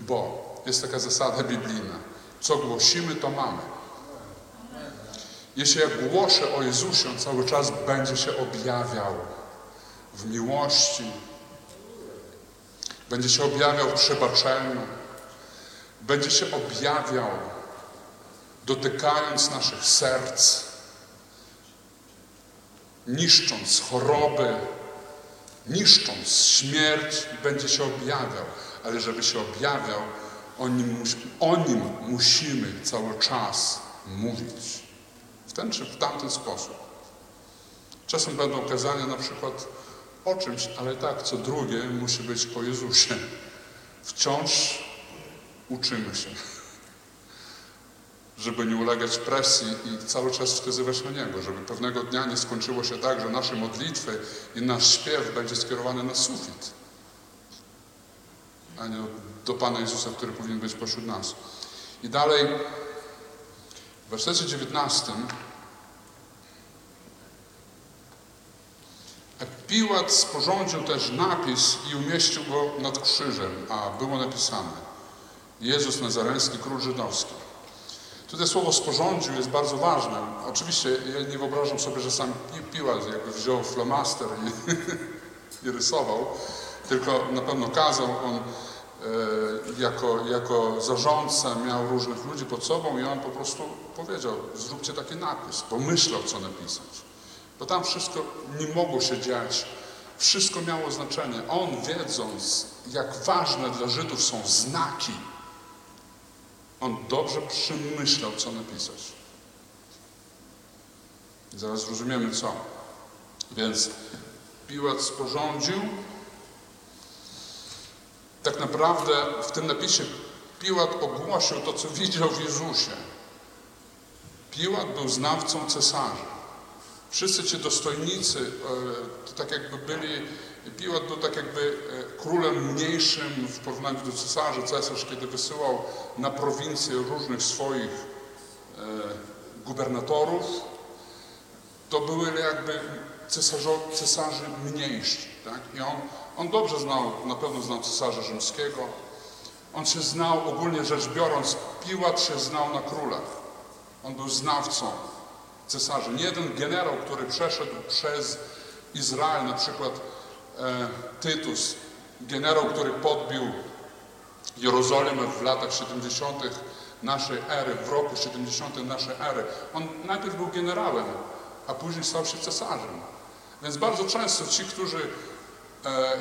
bo jest taka zasada biblijna. Co głosimy, to mamy. Jeśli ja głoszę o Jezusie, On cały czas będzie się objawiał w miłości, będzie się objawiał w przebaczeniu, będzie się objawiał dotykając naszych serc, niszcząc choroby, niszcząc śmierć, będzie się objawiał. Ale żeby się objawiał, o nim, o nim musimy cały czas mówić. W ten czy w tamten sposób. Czasem będą kazania na przykład o czymś, ale tak, co drugie musi być o Jezusie. Wciąż uczymy się, żeby nie ulegać presji i cały czas wskazywać na Niego, żeby pewnego dnia nie skończyło się tak, że nasze modlitwy i nasz śpiew będzie skierowany na sufit, a nie do Pana Jezusa, który powinien być pośród nas. I dalej, w wersecie 19 Piłat sporządził też napis i umieścił go nad krzyżem, a było napisane Jezus Nazareński, Król Żydowski. Tutaj słowo sporządził jest bardzo ważne. Oczywiście ja nie wyobrażam sobie, że sam Piłat jakby wziął flomaster i, i rysował, tylko na pewno kazał on e, jako, jako zarządca miał różnych ludzi pod sobą i on po prostu powiedział, zróbcie taki napis, pomyślał co napisać. Bo tam wszystko nie mogło się dziać. Wszystko miało znaczenie. On wiedząc, jak ważne dla Żydów są znaki, on dobrze przemyślał, co napisać. I zaraz zrozumiemy co. Więc Piłat sporządził. Tak naprawdę w tym napisie Piłat ogłosił to, co widział w Jezusie. Piłat był znawcą cesarza. Wszyscy ci dostojnicy, e, tak jakby byli, Piłat był tak jakby e, królem mniejszym w porównaniu do cesarza. Cesarz, kiedy wysyłał na prowincję różnych swoich e, gubernatorów, to były jakby cesarzo, cesarzy mniejsi. Tak? I on, on dobrze znał, na pewno znał cesarza rzymskiego. On się znał, ogólnie rzecz biorąc, Piłat się znał na królach. On był znawcą cesarzy. Nie jeden generał, który przeszedł przez Izrael, na przykład e, Tytus, generał, który podbił Jerozolimę w latach 70. naszej ery, w roku 70. naszej ery. On najpierw był generałem, a później stał się cesarzem. Więc bardzo często ci, którzy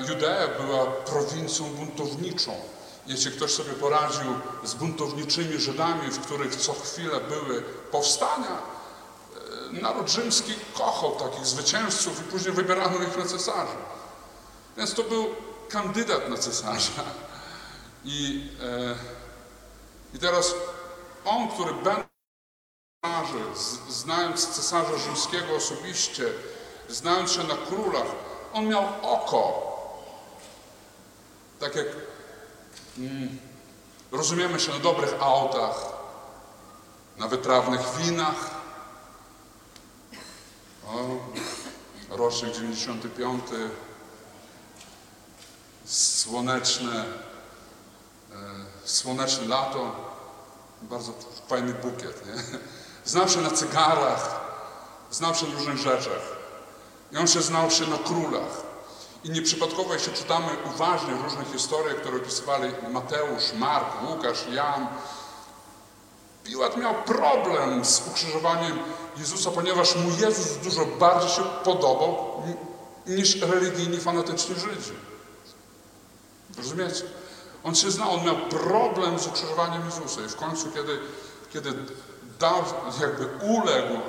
Judea była prowincją buntowniczą. Jeśli ktoś sobie poradził z buntowniczymi Żydami, w których co chwilę były powstania, e, naród rzymski kochał takich zwycięzców i później wybierano ich na cesarza. Więc to był kandydat na cesarza. I, e, i teraz on, który będąc znając cesarza rzymskiego osobiście, znając się na królach, on miał oko. Tak jak mm, rozumiemy się na dobrych autach, na wytrawnych winach. O, rocznik 95, słoneczne, e, słoneczne lato, bardzo fajny bukiet, nie? Znał się na cygarach, znał się na różnych rzeczach. I on się znał się na królach. I nieprzypadkowo, jeśli czytamy uważnie różne historie, które opisywali Mateusz, Mark, Łukasz, Jan, Piłat miał problem z ukrzyżowaniem Jezusa, ponieważ mu Jezus dużo bardziej się podobał ni- niż religijni, fanatyczni Żydzi. Rozumiecie? On się znał, on miał problem z ukrzyżowaniem Jezusa i w końcu, kiedy, kiedy dał, jakby uległ e,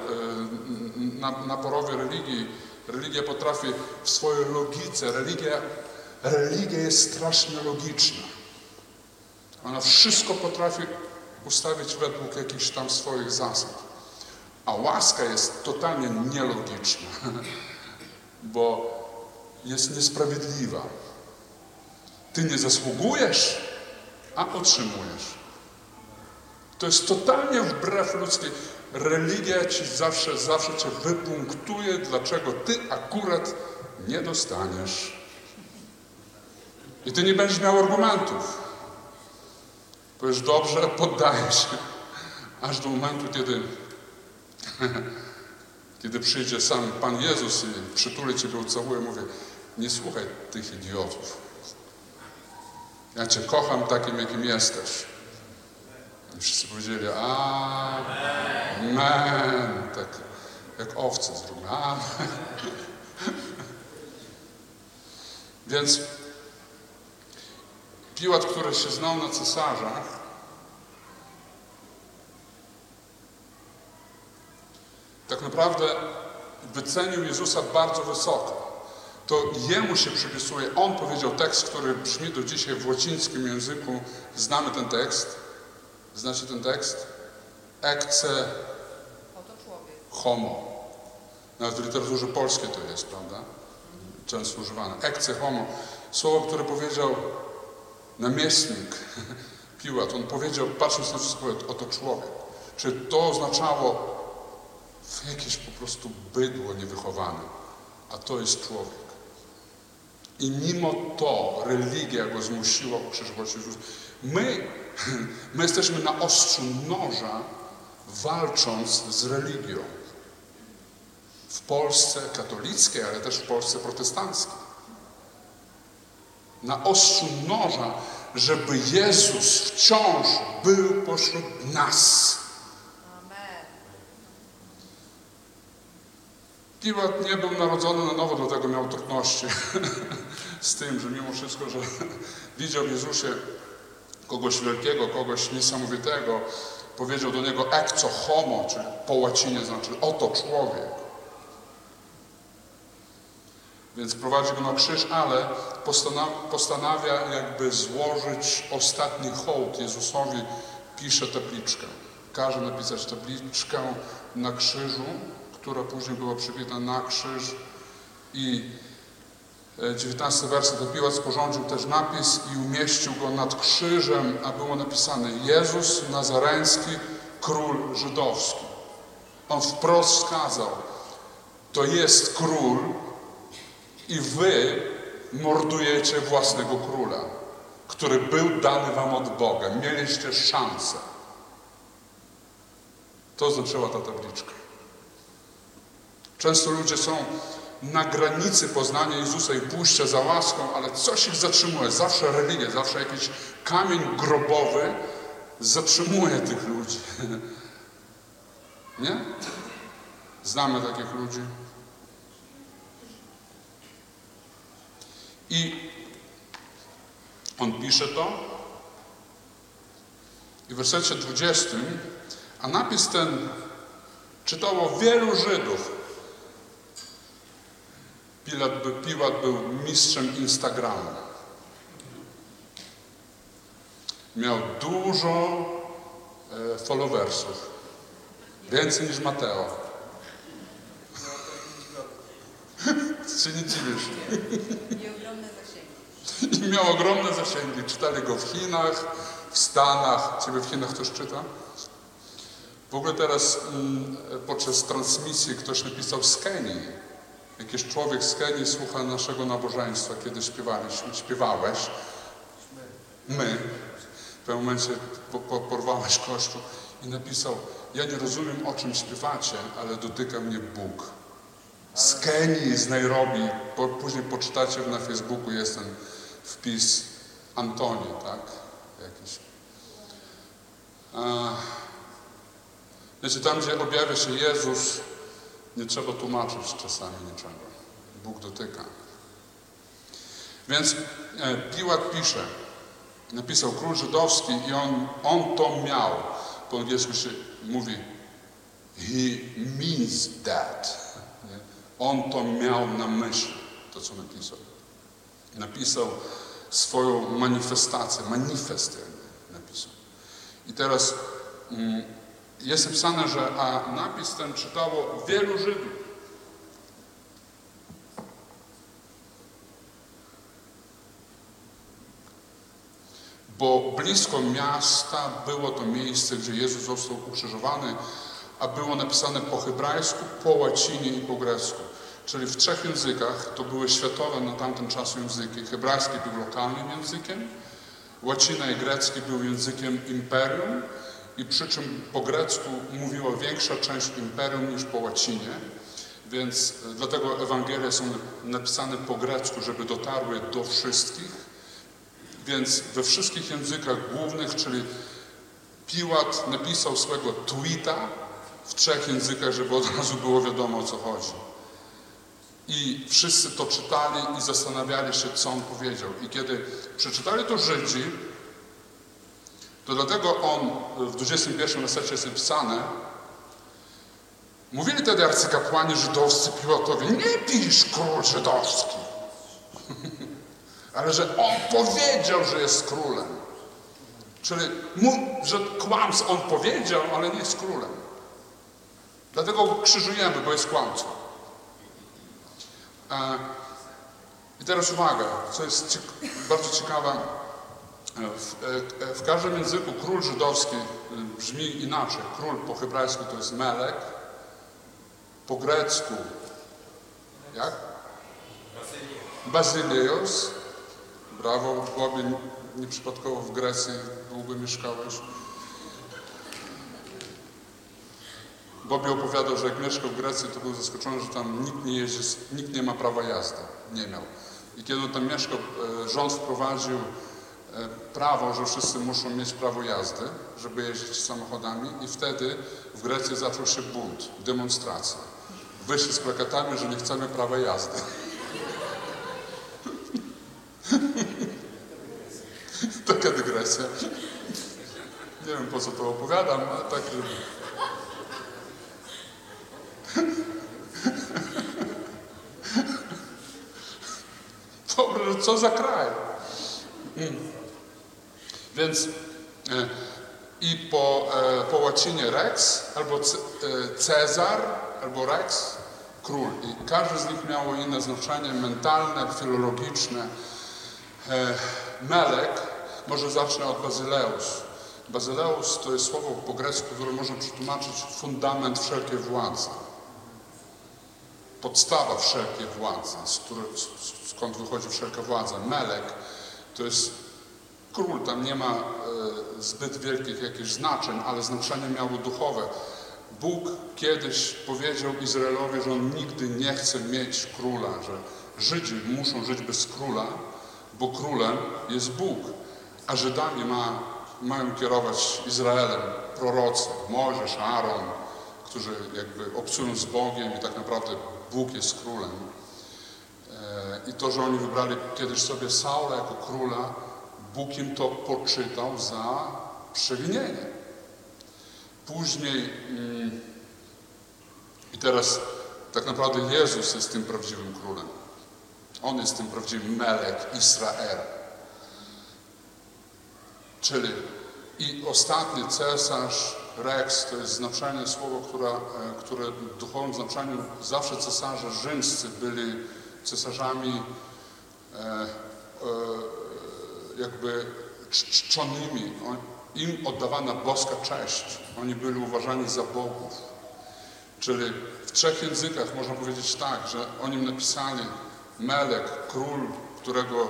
na, naporowi religii, religia potrafi w swojej logice, religia, religia jest strasznie logiczna. Ona wszystko potrafi ustawić według jakichś tam swoich zasad. A łaska jest totalnie nielogiczna, bo jest niesprawiedliwa. Ty nie zasługujesz, a otrzymujesz. To jest totalnie wbrew ludzkiej. Religia ci zawsze, zawsze cię wypunktuje, dlaczego ty akurat nie dostaniesz. I ty nie będziesz miał argumentów. Powiesz, dobrze, poddaję się. Aż do momentu, kiedy, kiedy przyjdzie sam Pan Jezus i przytuli Ciebie, ucałuje, mówię, nie słuchaj tych idiotów. Ja Cię kocham takim, jakim jesteś. I wszyscy powiedzieli, amen. Tak jak owce zróbmy, amen. Więc Piłat, który się znał na cesarzach, tak naprawdę wycenił Jezusa bardzo wysoko. To jemu się przypisuje. On powiedział tekst, który brzmi do dzisiaj w łacińskim języku. Znamy ten tekst. Znacie ten tekst? Ecce homo. Nawet w literaturze polskiej to jest, prawda? Często używane. Ecce homo. Słowo, które powiedział namiestnik Piłat. On powiedział, patrząc na wszystko, oto człowiek. Czy to oznaczało jakieś po prostu bydło niewychowane, a to jest człowiek. I mimo to religia go zmusiła ukrzyżować Jezusa. My, my jesteśmy na ostrzu noża, walcząc z religią. W Polsce katolickiej, ale też w Polsce protestanckiej. Na ostrzu noża, żeby Jezus wciąż był pośród nas. Piłat nie był narodzony na nowo, dlatego miał trudności z tym, że mimo wszystko, że widział w Jezusie kogoś wielkiego, kogoś niesamowitego, powiedział do niego ecco homo, czyli po łacinie znaczy oto człowiek. Więc prowadzi go na krzyż, ale postanawia, jakby złożyć ostatni hołd Jezusowi, pisze tabliczkę. Każe napisać tabliczkę na krzyżu, która później była przybita na krzyż i 19 werset Piłat sporządził też napis i umieścił go nad krzyżem, a było napisane Jezus Nazareński, król żydowski. On wprost wskazał, to jest król i wy mordujecie własnego króla, który był dany wam od Boga. Mieliście szansę. To oznaczała ta tabliczka. Często ludzie są na granicy poznania Jezusa i pójścia za łaską, ale coś ich zatrzymuje. Zawsze religia, zawsze jakiś kamień grobowy zatrzymuje tych ludzi. Nie? Znamy takich ludzi. I on pisze to i w wersecie 20, a napis ten czytało wielu Żydów. Pilat, Piłat był mistrzem Instagramu. Miał dużo e, followersów. Więcej niż Mateo. się nie dziwisz. I ogromne zasięgi. I miał ogromne zasięgi. Czytali go w Chinach, w Stanach. Ciebie w Chinach ktoś czyta? W ogóle teraz mm, podczas transmisji ktoś napisał z Kenii. Jakiś człowiek z Kenii słucha naszego nabożeństwa, kiedy śpiewaliśmy, śpiewałeś. My. W pewnym momencie po, po, porwałeś kościół i napisał, ja nie rozumiem o czym śpiewacie, ale dotyka mnie Bóg. Z Kenii, z Nairobi, po, później poczytacie na Facebooku, jest ten wpis Antoni, tak? Jakiś. A, wiecie, tam gdzie objawia się Jezus, nie trzeba tłumaczyć czasami niczego. Bóg dotyka. Więc e, Piłat pisze, napisał król żydowski i on, on to miał. Po angielsku się mówi he means that. On to miał na myśli, to co napisał. Napisał swoją manifestację, manifest napisał. I teraz mm, jest napisane, że a napis ten czytało wielu Żydów. Bo blisko miasta było to miejsce, gdzie Jezus został ukrzyżowany, a było napisane po hebrajsku, po łacinie i po grecku. Czyli w trzech językach, to były światowe na tamten czas języki. Hebrajski był lokalnym językiem, łacina i grecki był językiem imperium, i przy czym po grecku mówiła większa część imperium niż po łacinie, więc e, dlatego Ewangelie są napisane po grecku, żeby dotarły do wszystkich. Więc we wszystkich językach głównych, czyli Piłat napisał swego tweeta w trzech językach, żeby od razu było wiadomo o co chodzi. I wszyscy to czytali i zastanawiali się, co on powiedział. I kiedy przeczytali to Żydzi, to dlatego on w 21 wersecie jest napisane, mówili wtedy arcykapłani żydowscy Piłatowi, nie pisz król żydowski, ale że on powiedział, że jest królem. Czyli, że kłamstwo on powiedział, ale nie jest królem. Dlatego krzyżujemy, bo jest kłamcą. E, I teraz uwaga, co jest bardzo ciekawe. W, e, w, każdym języku król żydowski e, brzmi inaczej. Król po hebrajsku to jest Melek, po grecku jak? Bazylios. Brawo, Bobie, nieprzypadkowo w Grecji długo mieszkałeś. Bobby opowiadał, że jak mieszkał w Grecji, to był zaskoczony, że tam nikt nie jeździ, nikt nie ma prawa jazdy. Nie miał. I kiedy on tam mieszkał, e, rząd wprowadził e, prawo, że wszyscy muszą mieć prawo jazdy, żeby jeździć samochodami i wtedy w Grecji zaczął się bunt, demonstracja. Wyszli z plakatami, że nie chcemy prawa jazdy. Taka dygresja. Nie wiem po co to opowiadam, ale tak. Dobrze, co za kraj. Więc e, i po, e, po łacinie Rex, albo e, Cezar, albo Rex, król. I każdy z nich miało inne znaczenie mentalne, filologiczne. Melek, może zacznę od Bazyleus. Bazyleus to jest słowo po grecku, które można przetłumaczyć fundament wszelkiej władzy. podstawa wszelkiej władzy, skąd wychodzi wszelka władza. Melek to jest król, tam nie ma e, zbyt wielkich jakichś znaczeń, ale znaczenie miało duchowe. Bóg kiedyś powiedział Izraelowi, że on nigdy nie chce mieć króla, że Żydzi muszą żyć bez króla, bo królem jest Bóg, a Żydami ma, mają kierować Izraelem prorocy, Mojżesz, Aaron, którzy jakby obcują z Bogiem i tak naprawdę Bóg jest królem. E, I to, że oni wybrali kiedyś sobie Saula jako króla, Bóg im to poczytał za przewinienie. Później mm, i teraz tak naprawdę Jezus jest tym prawdziwym królem. On jest tym prawdziwym Melek Izrael. Czyli i ostatni cesarz, Rex, to jest znaczenie słowo, która, e, które w duchowym znaczeniu zawsze cesarze rzymscy byli cesarzami e, e, jakby cz- czczonymi. On, im oddawana boska cześć. Oni byli uważani za bogów. Czyli w trzech językach można powiedzieć tak, że o nim napisali Melek, król, którego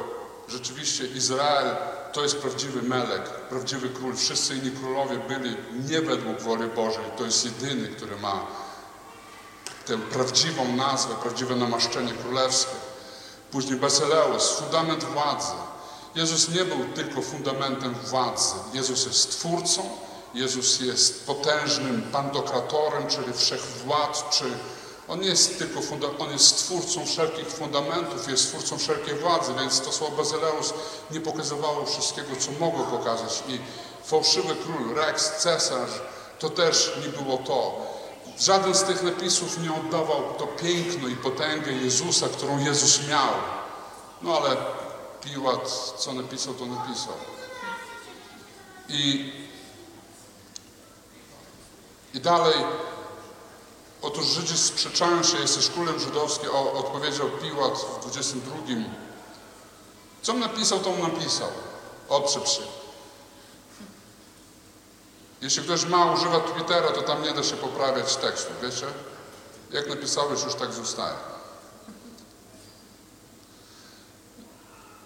rzeczywiście Izrael to jest prawdziwy Melek, prawdziwy król. Wszyscy inni królowie byli nie według woli Bożej. To jest jedyny, który ma tę prawdziwą nazwę, prawdziwe namaszczenie królewskie. Później Basileus, fundament władzy. Jezus nie był tylko fundamentem władzy. Jezus jest twórcą, Jezus jest potężnym pantokratorem, czyli wszechwładczy. On nie jest tylko on jest stwórcą wszelkich fundamentów, jest stwórcą wszelkiej władzy, więc to słowo Bazyleus nie pokazywało wszystkiego, co mogło pokazać. I fałszywy król, Rex, cesarz, to też nie było to. Żaden z tych napisów nie oddawał to piękno i potęgę Jezusa, którą Jezus miał. No ale Piłat, co napisał, to napisał. I, i dalej, otóż Żydzi sprzeczają się, jesteś królem żydowskim, o, odpowiedział Piłat w 22. Co napisał, to napisał. Odszedł się. Jeśli ktoś ma, używa Twittera, to tam nie da się poprawiać tekstu, wiecie? Jak napisałeś, już tak zostaje.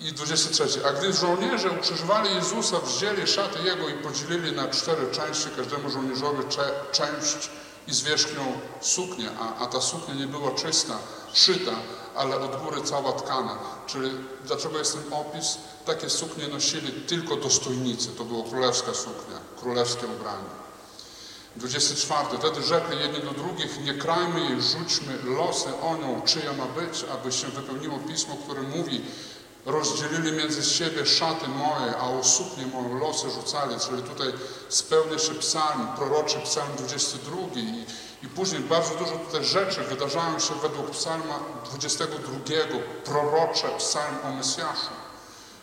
I 23. A gdy żołnierze ukrzyżowali Jezusa, wzięli szaty Jego i podzielili na cztery części, każdemu żołnierzowi cze, część i zwierzchnią suknię, a, a ta suknia nie była czysta, szyta, ale od góry cała tkana. Czyli dlaczego jest ten opis? Takie suknie nosili tylko dostojnicy. To była królewska suknia, królewskie ubranie. 24. Wtedy rzekli jedni do drugich, nie krajmy jej, rzućmy losy o nią, czyja ma być, aby się wypełniło pismo, które mówi, rozdzielili między siebie szaty moje, a o suknię moją losy rzucali. Czyli tutaj spełnia się psalm, proroczy psalm 22 i, i później bardzo dużo tutaj rzeczy wydarzają się według psalma 22, prorocze psalm o Mesjaszu.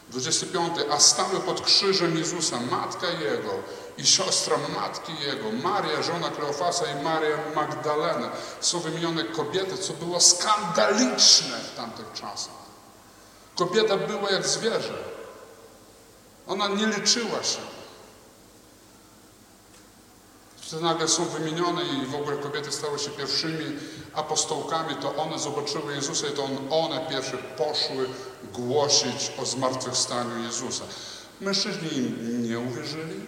25. A stały pod krzyżem Jezusa matka Jego i siostra matki Jego, Maria, żona Kleofasa i Maria Magdalena. Są wymienione kobiety, co było skandaliczne w tamtych czasach. Kobieta była jak zwierzę. Ona nie liczyła się. Wtedy nagle są wymienione i w ogóle kobiety stały się pierwszymi apostołkami, to one zobaczyły Jezusa i to on, one pierwsze poszły głosić o zmartwychwstaniu Jezusa. Mężczyźni im nie uwierzyli.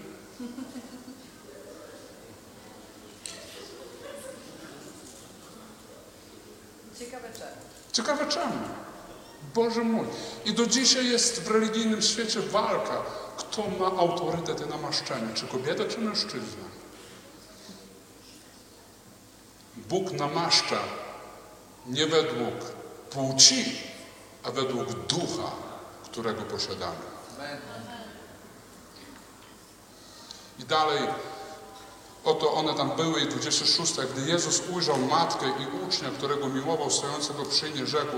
Ciekawe czemu. Ciekawe czemu. Boże mój. I do dzisiaj jest w religijnym świecie walka, kto ma autorytet i namaszczenie, czy kobieta, czy mężczyzna. Bóg namaszcza nie według płci, a według ducha, którego posiadamy. I dalej, oto one tam były i 26, gdy Jezus ujrzał matkę i ucznia, którego miłował, stojącego przy niej, rzekł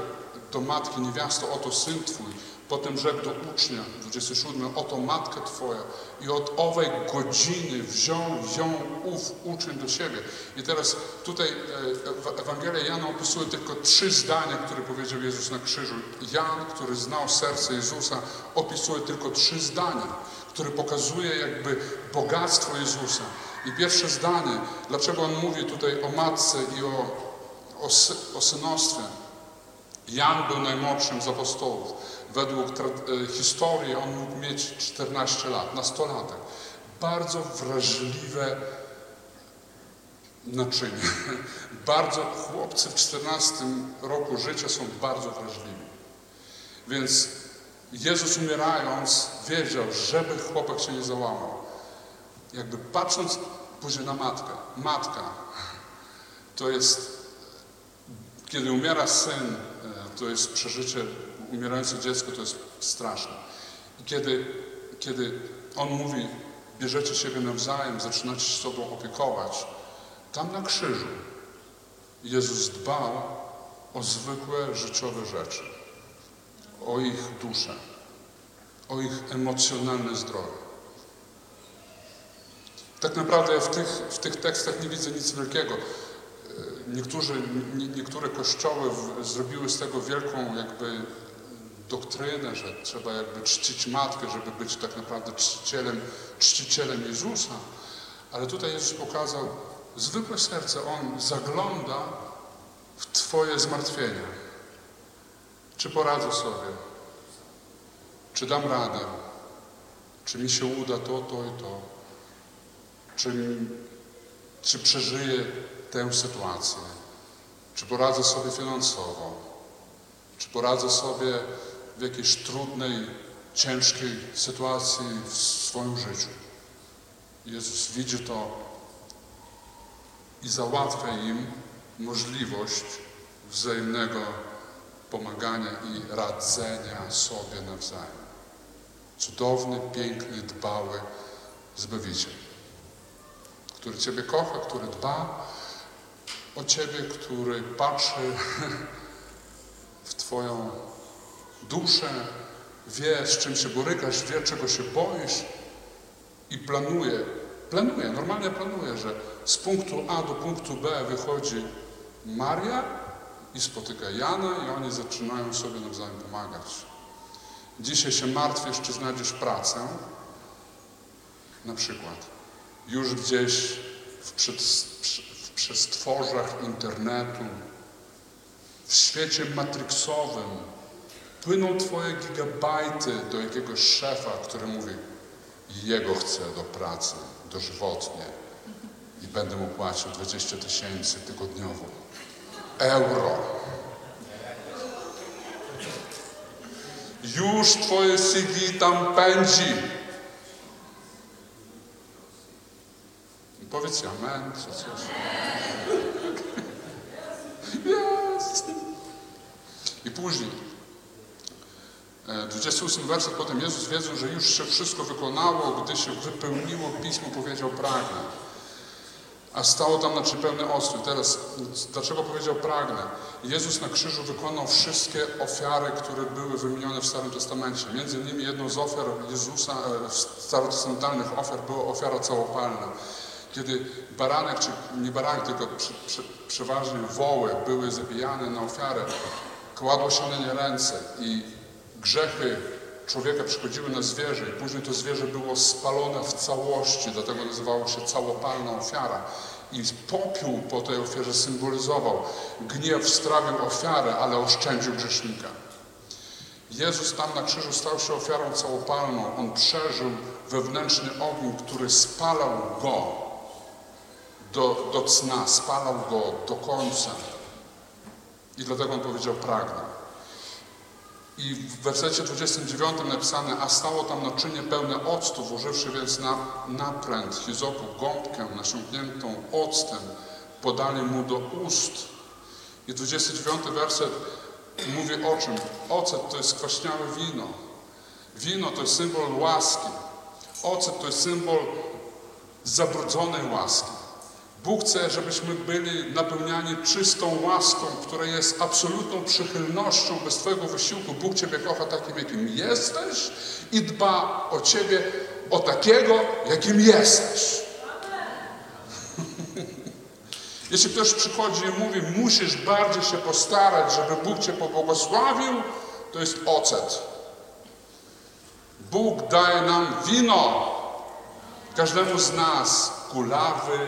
do matki, niewiasto, oto syn Twój. Potem rzekł do ucznia, 27, oto matka Twoja. I od owej godziny wziął ją ów uczeń do siebie. I teraz tutaj e, Ewangelia Jana opisuje tylko trzy zdania, które powiedział Jezus na krzyżu. Jan, który znał serce Jezusa, opisuje tylko trzy zdania, które pokazuje jakby bogactwo Jezusa. I pierwsze zdanie, dlaczego on mówi tutaj o matce i o, o, sy, o synostwie. Jan był najmłodszym z apostołów. Według e, historii on mógł mieć 14 lat, nastolatek. Bardzo wrażliwe naczynie. Bardzo chłopcy w 14 roku życia są bardzo wrażliwi. Więc Jezus umierając wiedział, żeby chłopak się nie załamał. Jakby patrząc później na matkę. Matka to jest, kiedy umiera syn, to jest przeżycie, umierające dziecko to jest straszne. I kiedy, kiedy on mówi, bierzecie siebie nawzajem, zaczynacie się sobą opiekować, tam na krzyżu Jezus dbał o zwykłe życiowe rzeczy, o ich duszę, o ich emocjonalne zdrowie. Tak naprawdę w tych, w tych tekstach nie widzę nic wielkiego. Niektórzy, nie, niektóre kościoły w, zrobiły z tego wielką jakby doktrynę, że trzeba jakby czcić matkę, żeby być tak naprawdę czcicielem, czcicielem Jezusa. Ale tutaj Jezus pokazał zwykłe serce. On zagląda w Twoje zmartwienia. Czy poradzę sobie? Czy dam radę? Czy mi się uda to, to i to? Czy, czy przeżyję tę sytuację? Czy poradzę sobie finansowo? Czy poradzę sobie w jakiejś trudnej, ciężkiej sytuacji w swoim życiu? Jezus widzi to i załatwia im możliwość wzajemnego pomagania i radzenia sobie nawzajem. Cudowny, piękny, dbały Zbawiciel, który Ciebie kocha, który dba o Ciebie, który patrzy w Twoją duszę, wie, z czym się borykasz, wie, czego się boisz i planuje, planuje, normalnie planuje, że z punktu A do punktu B wychodzi Maria i spotyka Jana i oni zaczynają sobie nawzajem pomagać. Dzisiaj się martwisz, czy znajdziesz pracę, na przykład. Już gdzieś w, przed, w przestworzach internetu, w świecie matrixowym płyną Twoje gigabajty do jakiegoś szefa, który mówi jego chcę do pracy dożywotnie i będę mu płacił 20 tysięcy tygodniowo. Euro. Już Twoje CV tam pędzi. Powiedz amen, czy coś. Jest. I później, 28 werset, potem Jezus wiedząc, że już się wszystko wykonało, gdy się wypełniło Pismo, powiedział pragnę. A stało tam znaczy pełny ostrój. Teraz, dlaczego powiedział pragnę? Jezus na krzyżu wykonał wszystkie ofiary, które były wymienione w Starym Testamencie. Między innymi jedną z ofiar Jezusa, starotestamentalnych ofiar była ofiara całopalna. Kiedy baranek, czy nie baranek, tylko przy, przy, przeważnie woły były zabijane na ofiarę, kładło się na nie ręce i grzechy człowieka przychodziły na zwierzę i później to zwierzę było spalone w całości, dlatego nazywało się całopalna ofiara. I popiół po tej ofierze symbolizował gniew strawił ofiarę, ale oszczędził grzesznika. Jezus tam na krzyżu stał się ofiarą całopalną. On przeżył wewnętrzny ogień, który spalał go do, do cna, spalał go do końca. I dlatego on powiedział pragnę. I w wersecie 29 napisane, a stało tam naczynie pełne octu, włożywszy więc na napręt hizopu gąbkę nasiąkniętą octem, podali mu do ust. I 29 werset mówi o czym? Ocet to jest kwaśniałe wino. Wino to jest symbol łaski. Ocet to jest symbol zabrudzonej łaski. Bóg chce, żebyśmy byli napełniani czystą łaską, która jest absolutną przychylnością bez Twojego wysiłku. Bóg Ciebie kocha takim, jakim jesteś i dba o Ciebie, o takiego, jakim jesteś. Jeśli ktoś przychodzi i mówi, musisz bardziej się postarać, żeby Bóg Cię pobłogosławił, to jest ocet. Bóg daje nam wino. Każdemu z nas kulawy,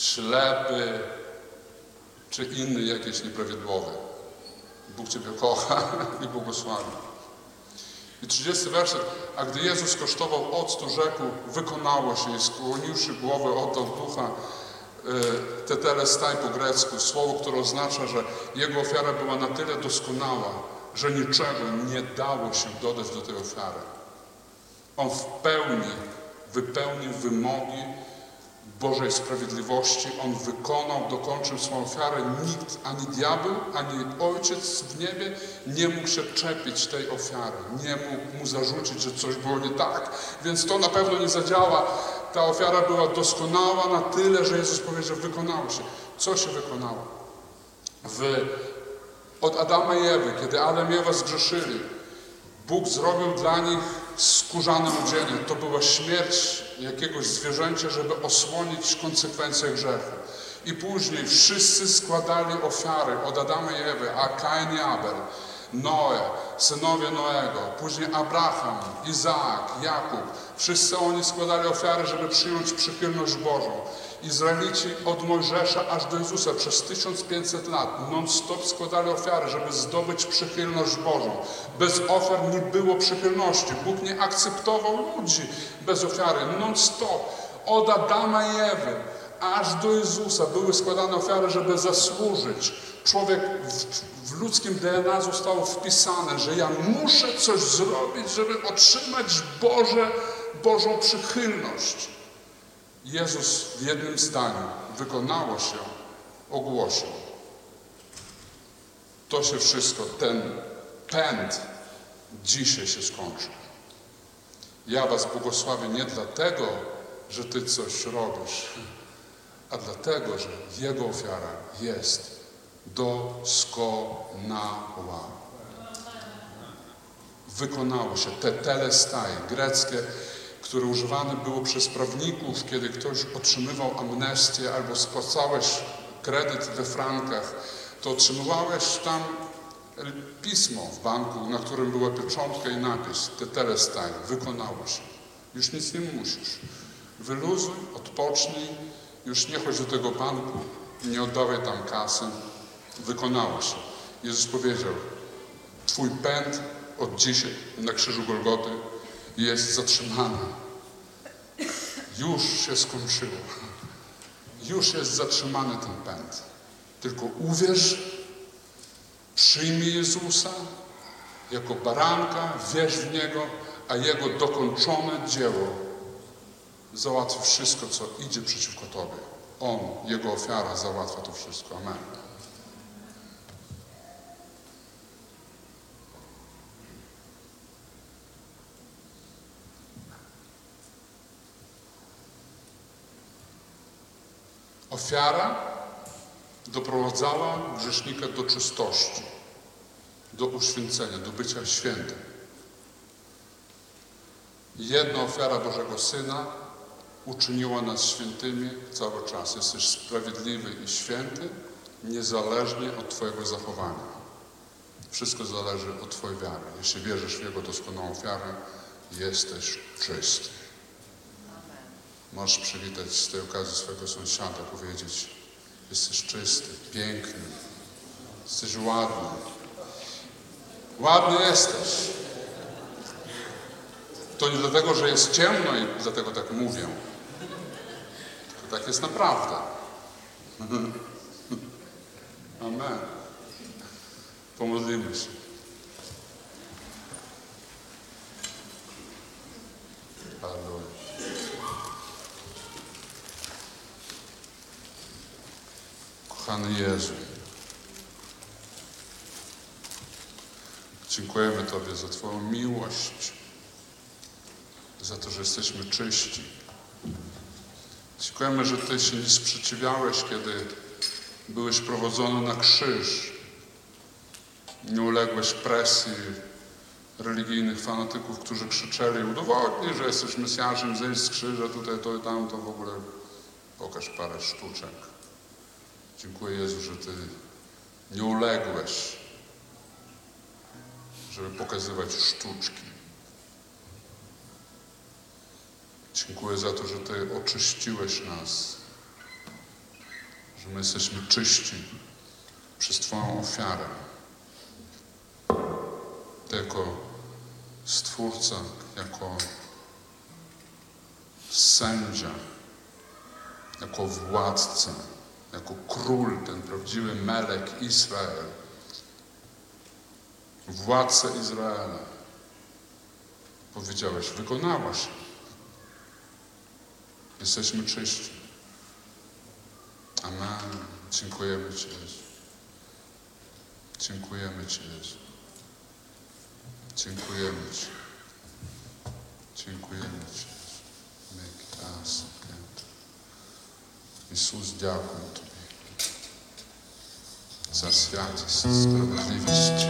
ślepy, czy inny jakiś nieprawidłowy. Bóg Ciebie kocha i błogosławi. I 30 werset. A gdy Jezus kosztował octu, rzekł, wykonało się i skłoniwszy głowę, oddał ducha e, tetelestai po grecku, słowo, które oznacza, że jego ofiara była na tyle doskonała, że niczego nie dało się dodać do tej ofiary. On w pełni wypełnił wymogi Bożej sprawiedliwości. On wykonał, dokończył swoją ofiarę. Nikt, ani diabeł, ani Ojciec w niebie nie mógł się czepić tej ofiary. Nie mógł mu zarzucić, że coś było nie tak. Więc to na pewno nie zadziała. Ta ofiara była doskonała na tyle, że Jezus powiedział, wykonało się. Co się wykonało? W, od Adama i Ewy, kiedy Adam i Ewa zgrzeszyli, Bóg zrobił dla nich skórzane odzienie. To była śmierć jakiegoś zwierzęcia, żeby osłonić konsekwencje grzechu. I później wszyscy składali ofiary od Adama i Ewy, a Kain i Abel, Noe, synowie Noego, później Abraham, Izaak, Jakub. Wszyscy oni składali ofiary, żeby przyjąć przychylność Bożą. Izraelici od Mojżesza aż do Jezusa przez 1500 lat non-stop składali ofiary, żeby zdobyć przychylność Bożą. Bez ofiar nie było przychylności. Bóg nie akceptował ludzi bez ofiary. Non-stop. Od Adama i Ewy aż do Jezusa były składane ofiary, żeby zasłużyć. Człowiek w, w ludzkim DNA zostało wpisane, że ja muszę coś zrobić, żeby otrzymać Boże, Bożą przychylność. Jezus w jednym zdaniu wykonało się, ogłosił. To się wszystko, ten pęd dzisiaj się skończy. Ja Was błogosławię nie dlatego, że Ty coś robisz, a dlatego, że Jego ofiara jest doskonała. Wykonało się te telestai greckie, które używane było przez prawników, kiedy ktoś otrzymywał amnestię albo spłacałeś kredyt we frankach, to otrzymywałeś tam pismo w banku, na którym była pieczątka i napis Tetelestai, wykonało się. Już nic nie musisz. Wyluzuj, odpocznij, już nie chodź do tego banku, nie oddawaj tam kasy. Wykonało się. Jezus powiedział, Twój pęd od dzisiaj na krzyżu Golgoty jest zatrzymany. Już się skończyło. Już jest zatrzymany ten pęd. Tylko uwierz, przyjmij Jezusa jako baranka, wierz w Niego, a Jego dokończone dzieło załatwi wszystko, co idzie przeciwko Tobie. On, Jego ofiara załatwia to wszystko. Amen. Ofiara doprowadzała grzesznika do czystości, do uświęcenia, do bycia świętym. Jedna ofiara Bożego Syna uczyniła nas świętymi cały czas. Jesteś sprawiedliwy i święty, niezależnie od Twojego zachowania. Wszystko zależy od Twojej wiary. Jeśli wierzysz w Jego doskonałą ofiarę, jesteś czysty. Możesz przywitać z tej okazji swojego sąsiada, powiedzieć, jesteś czysty, piękny, jesteś ładny. Ładny jesteś. To nie dlatego, że jest ciemno i dlatego tak mówię. To tak jest naprawdę. Amen. Pomodlimy się. Halleluja. Kochany Jezu, dziękujemy Tobie za Twoją miłość, za to, że jesteśmy czyści. Dziękujemy, że Ty się nie sprzeciwiałeś, kiedy byłeś prowadzony na krzyż. Nie uległeś presji religijnych fanatyków, którzy krzyczeli udowodnij, że jesteś Mesjaszem, zejdź z krzyża, tutaj, to i tam, to w ogóle pokaż parę sztuczek. Dziękuję Jezu, że Ty nie uległeś, żeby pokazywać sztuczki. Dziękuję za to, że Ty oczyściłeś nas, że my jesteśmy czyści przez Twoją ofiarę. Ty jako Stwórca, jako sędzia, jako władca, jako król, ten prawdziwy Melek Izrael, władca Izraela. Powiedziałeś, wykonałaś. Jesteśmy czyści. Amen. Dziękujemy Ci, Jezu. Dziękujemy Ci, Jezu. Dziękujemy Ci. Dziękujemy Ci. Make us. Jezus, dziękuję Tobie za świat i sprawiedliwość.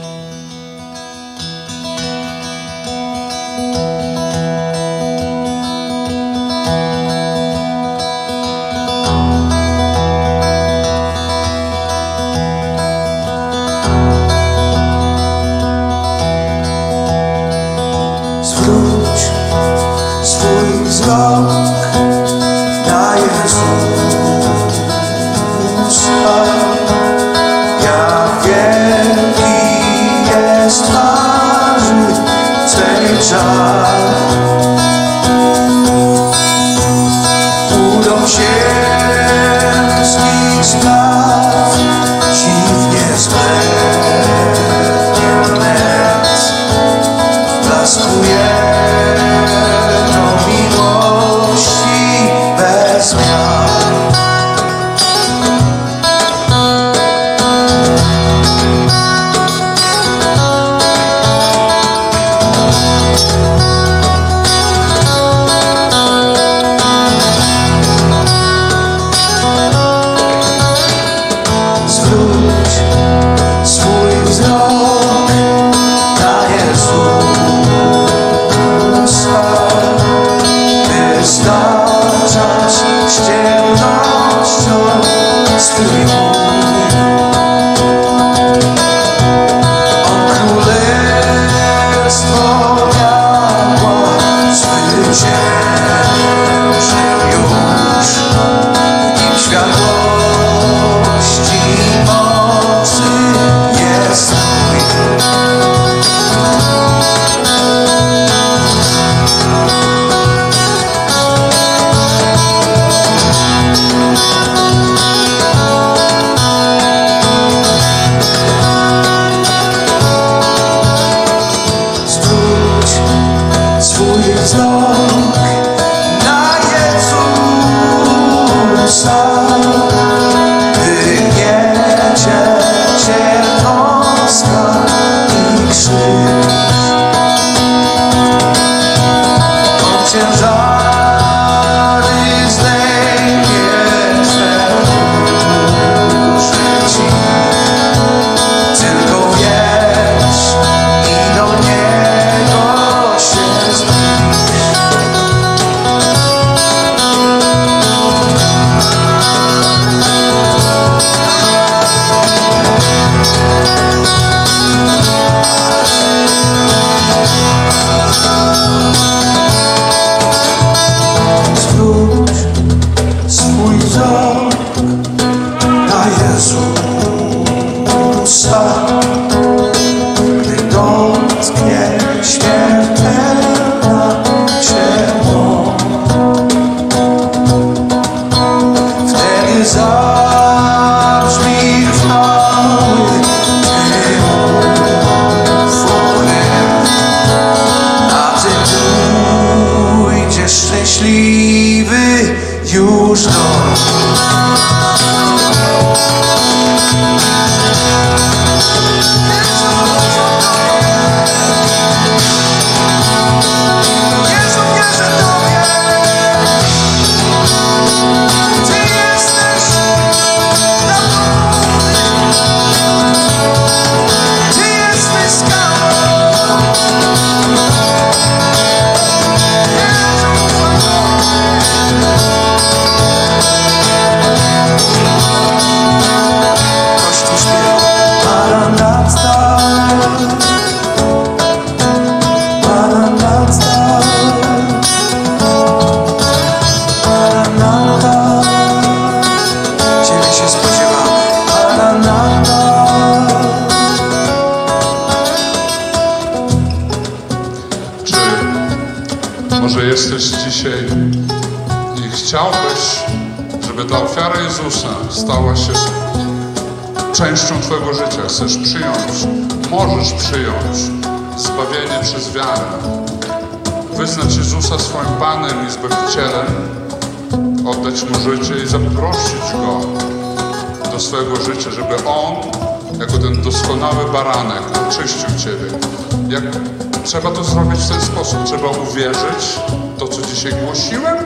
Trzeba to zrobić w ten sposób? Trzeba uwierzyć to, co dzisiaj głosiłem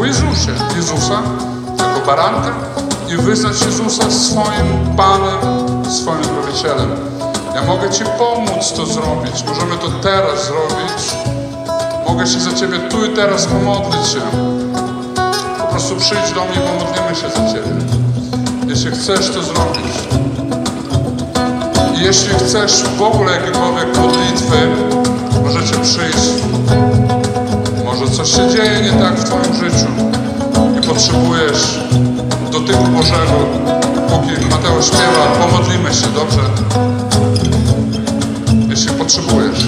o Jezusie. Jezusa jako baranka i wyznać Jezusa swoim Panem, swoim Zbawicielem. Ja mogę Ci pomóc to zrobić. Możemy to teraz zrobić. Mogę się za Ciebie tu i teraz pomodlić się. Po prostu przyjdź do mnie pomodlimy się za Ciebie. Jeśli chcesz to zrobić. I jeśli chcesz w ogóle jakiekolwiek modlitwy, możecie przyjść. Może coś się dzieje nie tak w Twoim życiu i potrzebujesz dotyku Bożego. Póki Mateusz śpiewa, pomodlimy się, dobrze? Jeśli potrzebujesz.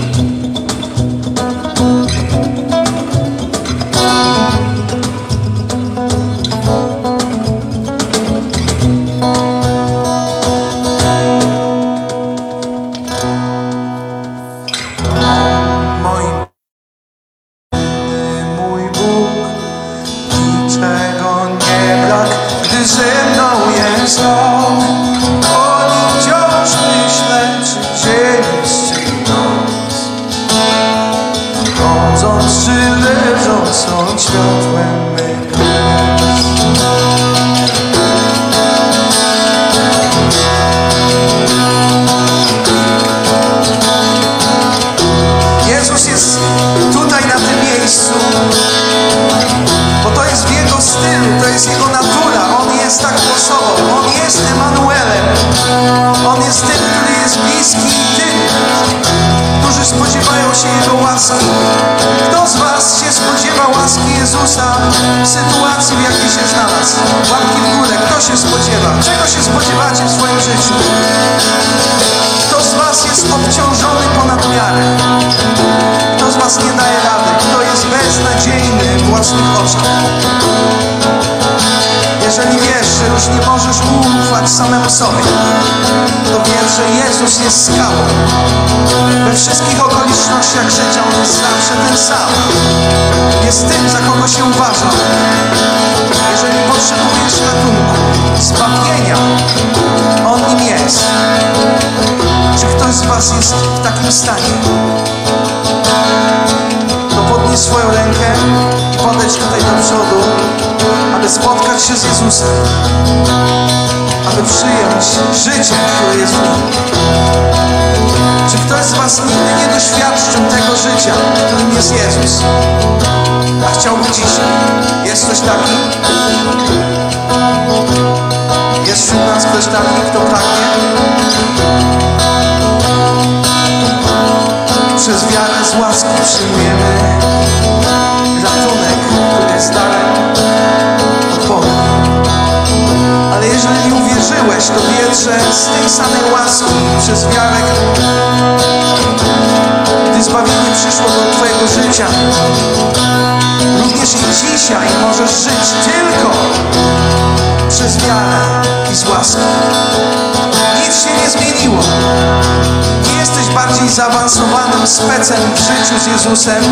Zaawansowanym specem w życiu z Jezusem.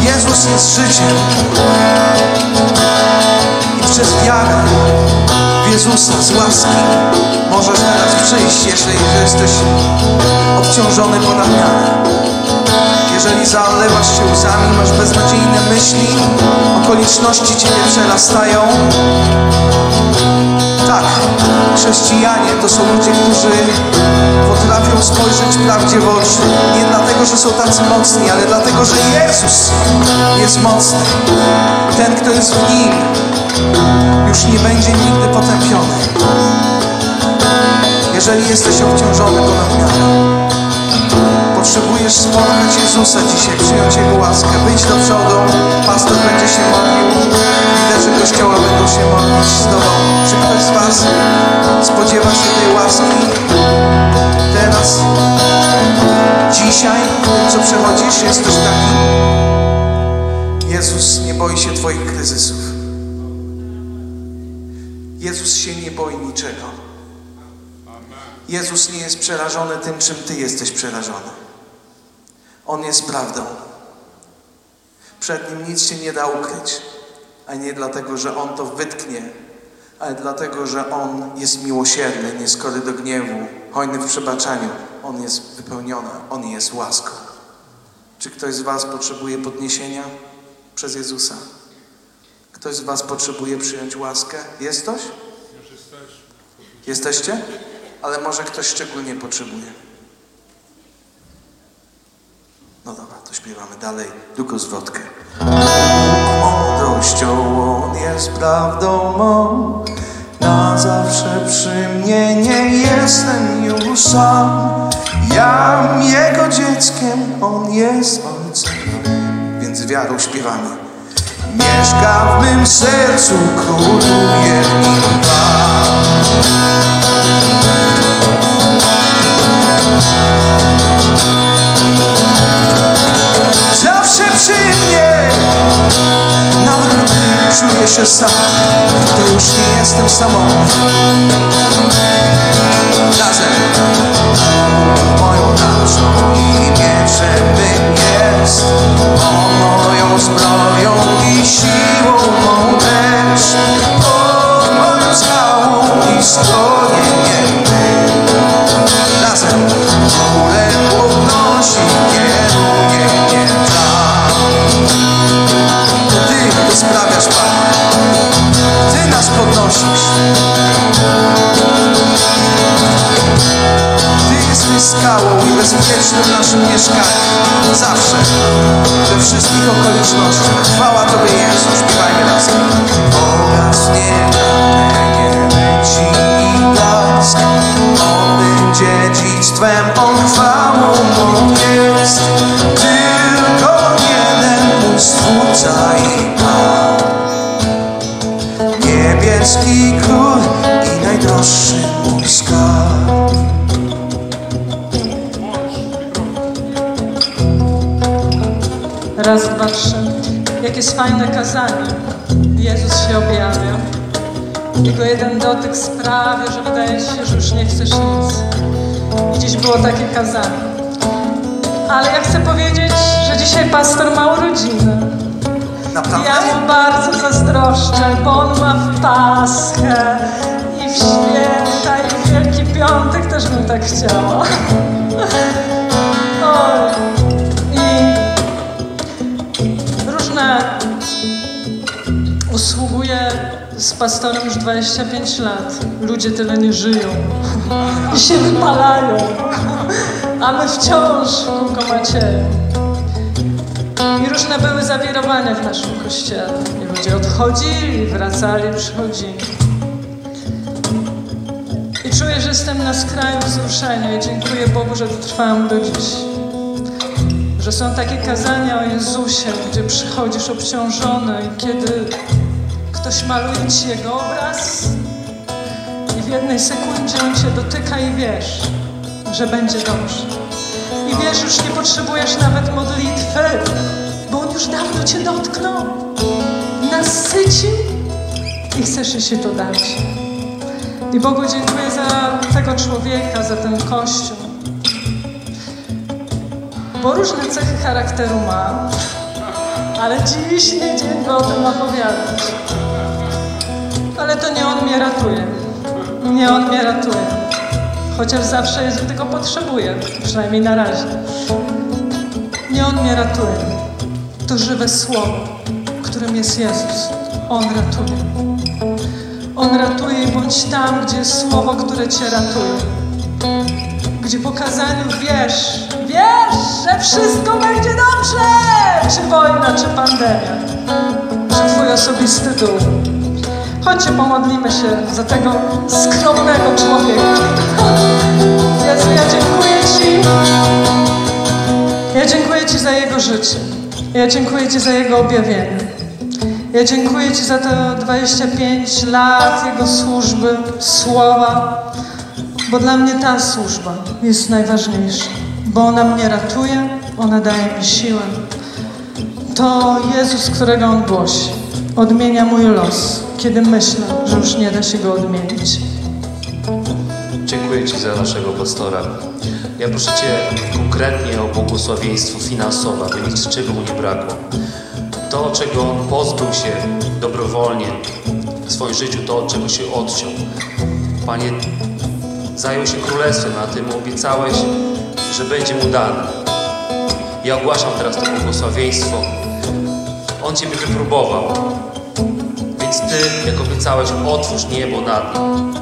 Jezus jest życiem. I przez wiarę w Jezusa z łaski możesz teraz przyjść, jeżeli jesteś obciążony ponad miarę. Jeżeli zalewasz się łzami, masz beznadziejne myśli, okoliczności Ciebie przerastają. Tak, chrześcijanie to są ludzie, którzy potrafią spojrzeć prawdzie w oczy. Nie dlatego, że są tacy mocni, ale dlatego, że Jezus jest mocny. Ten, kto jest w Nim, już nie będzie nigdy potępiony. Jeżeli jesteś obciążony ponad miarę, potrzebujesz spotkać Jezusa dzisiaj, przyjąć Jego łaskę, wyjść do przodu, pastor będzie się modlił, liderzy Kościoła będą się modlić z Tobą. Czy ktoś z Was spodziewa się tej łaski teraz, dzisiaj, co przechodzisz, jest ktoś taki? Jezus nie boi się Twoich kryzysów. Jezus się nie boi niczego. Jezus nie jest przerażony tym, czym Ty jesteś przerażony. On jest prawdą. Przed Nim nic się nie da ukryć. A nie dlatego, że On to wytknie, ale dlatego, że On jest miłosierny, nie skory do gniewu, hojny w przebaczaniu. On jest wypełniony, On jest łaską. Czy ktoś z Was potrzebuje podniesienia przez Jezusa? Ktoś z Was potrzebuje przyjąć łaskę? Jest ktoś? Jesteście? Ale może ktoś szczególnie potrzebuje. No dobra, to śpiewamy dalej. Tylko zwrotkę. Mądrością On jest prawdą mą. Na zawsze przy mnie nie jestem już sam. Jam Jego dzieckiem, On jest Ojcem. Więc wiarą śpiewamy. Mieszka w mym sercu, króluje w nim Pan. Zawsze przy mnie, nawet gdy czuję się sam, to już nie jestem samotny. Razem moją tarczą i mieczem jest, o moją zbroją i siłą mą też, o moją skałą i schronieniem. Razem górę podnosi, Ty to sprawiasz, Panie. Ty nas podnosisz. Ty jesteś skałą i bezpiecznym naszym mieszkaniem. Zawsze, we wszystkich okolicznościach. Chwała Tobie, Jezu. Śpiewajmy razem. Oraz nie Ci i blask. On będzie dziedzictwem, On chwałą mą jest. Tylko mój Stwórca i Pan. Niebieski król i najdroższy mój. Raz, dwa, trzy. Jak jest fajne kazanie. Jezus się objawia. Jego jeden dotyk sprawia, że wydaje się, że już nie chcesz nic. I Dziś było takie kazanie. Ale ja chcę powiedzieć, dzisiaj pastor ma urodziny. Naprawdę? Ja mu bardzo zazdroszczę, bo on ma w Paschę i w święta i w Wielki Piątek też bym tak chciała. Oj. I różne usługuję z pastorem już 25 lat. Ludzie tyle nie żyją i się wypalają, a my wciąż kółko Macieja. Różne były zawirowania w naszym kościele. I ludzie odchodzili, wracali, przychodzili. I czuję, że jestem na skraju wzruszenia i dziękuję Bogu, że dotrwałam do dziś. Że są takie kazania o Jezusie, gdzie przychodzisz obciążony i kiedy ktoś maluje ci Jego obraz i w jednej sekundzie On cię dotyka i wiesz, że będzie dobrze. I wiesz, już nie potrzebujesz nawet modlitwy, już dawno Cię dotknął, nasycił i chcesz się to dać. I Bogu dziękuję za tego człowieka, za ten Kościół. Bo różne cechy charakteru ma, ale dziś nie dzień by o tym opowiadać. Ale to nie On mnie ratuje. Nie On mnie ratuje. Chociaż zawsze jest, gdy go potrzebuję, przynajmniej na razie. Nie On mnie ratuje. To żywe słowo, którym jest Jezus. On ratuje. On ratuje i bądź tam, gdzie jest słowo, które Cię ratuje. Gdzie po kazaniu wiesz, wiesz, że wszystko będzie dobrze! Czy wojna, czy pandemia, czy Twój osobisty dół. Chodźcie, pomodlimy się za tego skromnego człowieka. Jezu, ja dziękuję Ci. Ja dziękuję Ci za Jego życie. Ja dziękuję Ci za Jego objawienie. Ja dziękuję Ci za te 25 lat Jego służby, słowa, bo dla mnie ta służba jest najważniejsza, bo ona mnie ratuje, ona daje mi siłę. To Jezus, którego On głosi, odmienia mój los, kiedy myślę, że już nie da się go odmienić. Dziękuję Ci za naszego pastora. Ja proszę Cię konkretnie o błogosławieństwo finansowe, aby nic czego mu nie brakło. To, czego on pozbył się dobrowolnie w swoim życiu, to czego się odciął. Panie, zajął się królestwem, a Ty mu obiecałeś, że będzie mu dane. Ja ogłaszam teraz to błogosławieństwo. On Ciebie wypróbował, więc Ty, jak obiecałeś, otwórz niebo nad nim.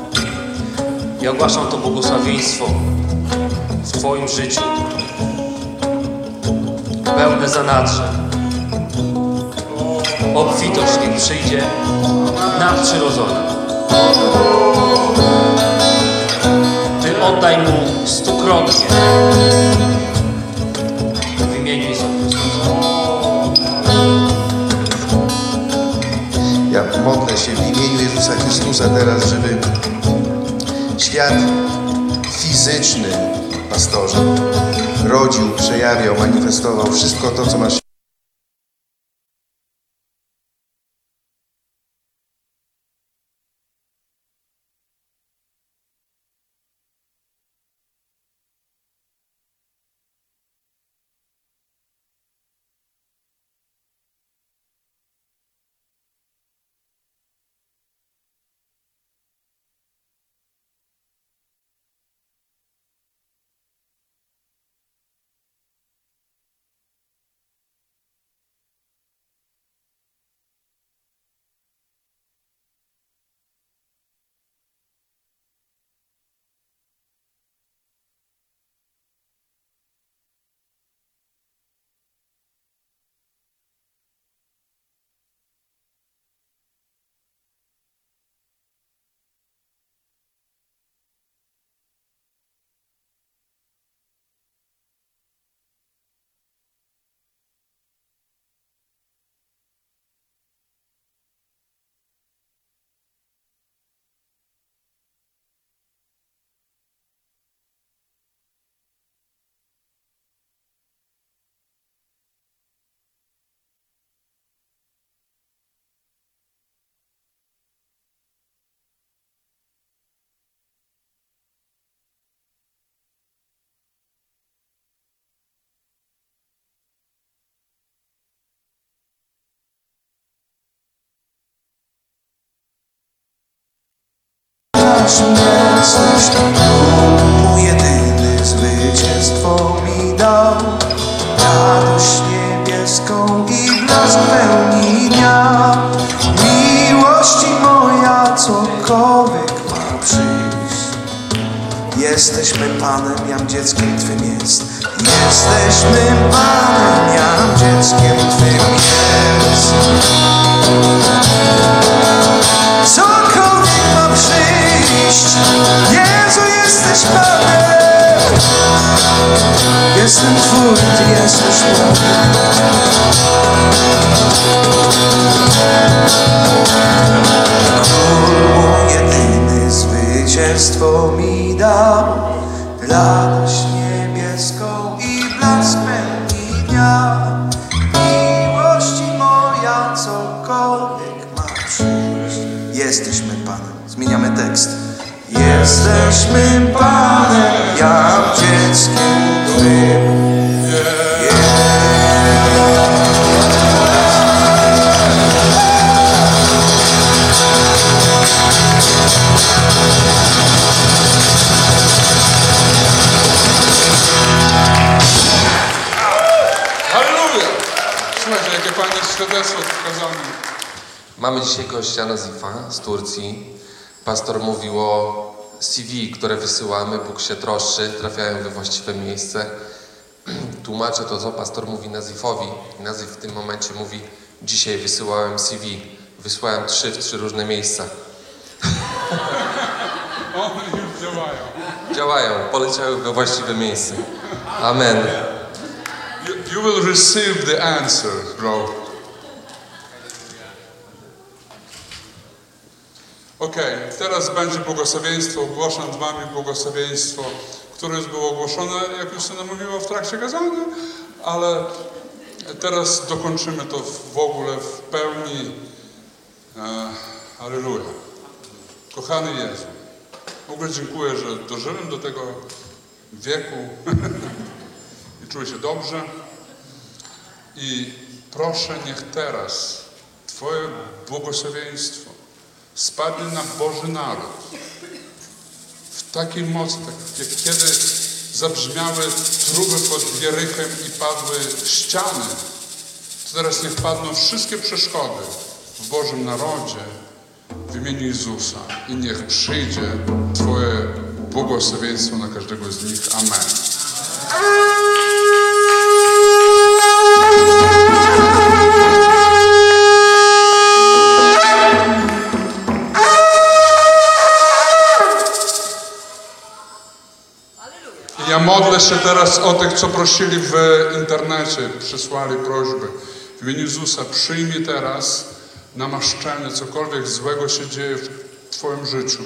Ja ogłaszam to błogosławieństwo w Twoim życiu. Pełne zanadrze. Obfitość niech przyjdzie nadprzyrodzona. Ty oddaj mu stukrotnie. W imieniu Jezusa. Ja modlę się w imieniu Jezusa Chrystusa teraz, żeby świat fizyczny, pastorze, rodził, przejawiał, manifestował wszystko to, co masz jesteś mój jedyny zwycięstwo mi dał. Radość niebieską i blask pełni miłości moja cokolwiek ma przyjść. Jesteśmy Panem jam dzieckiem Twym jest. Jesteśmy Panem jam dzieckiem Twym jest. Ma Jezu, jesteś Panem. Jestem Twój, Ty jesteś mój jedyny zwycięstwo mi dał. Radość Jesteśmy Panem, jak dzieckiem Twym. Mamy dzisiaj gościa Nazifa z Turcji. Pastor mówił o CV, które wysyłamy. Bóg się troszczy, trafiają we właściwe miejsce. Tłumaczę to, co pastor mówi Nazifowi. Nazif w tym momencie mówi, dzisiaj wysyłałem CV. Wysłałem trzy w trzy różne miejsca. One już działają. Działają, poleciały we właściwe miejsce. Amen. You, you will receive the answer, bro. Okej, teraz będzie błogosławieństwo. Ogłaszam z Wami błogosławieństwo, które już było ogłoszone, jak już się mówiło w trakcie kazania, ale teraz dokończymy to w ogóle w pełni. E. Kochany Jezu, w ogóle dziękuję, że dożyłem do tego wieku i czuję się dobrze. I proszę, niech teraz Twoje błogosławieństwo spadnie na Boży naród w takiej mocy, jak kiedy zabrzmiały truby pod Jerychem i padły ściany, to teraz niech padną wszystkie przeszkody w Bożym narodzie w imieniu Jezusa i niech przyjdzie Twoje błogosławieństwo na każdego z nich. Amen. Modlę się teraz o tych, co prosili w internecie, przysłali prośby. W imieniu Jezusa przyjmij teraz namaszczenie, cokolwiek złego się dzieje w Twoim życiu.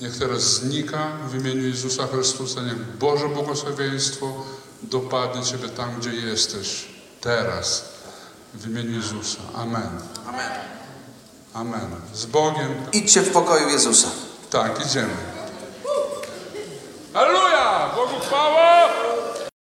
Niech teraz znika w imieniu Jezusa Chrystusa. Niech Boże błogosławieństwo dopadnie Ciebie tam, gdzie jesteś. Teraz. W imieniu Jezusa. Amen. Amen. Amen. Z Bogiem. Idźcie w pokoju Jezusa. Tak, idziemy. Hallelujah! Bogu chwała!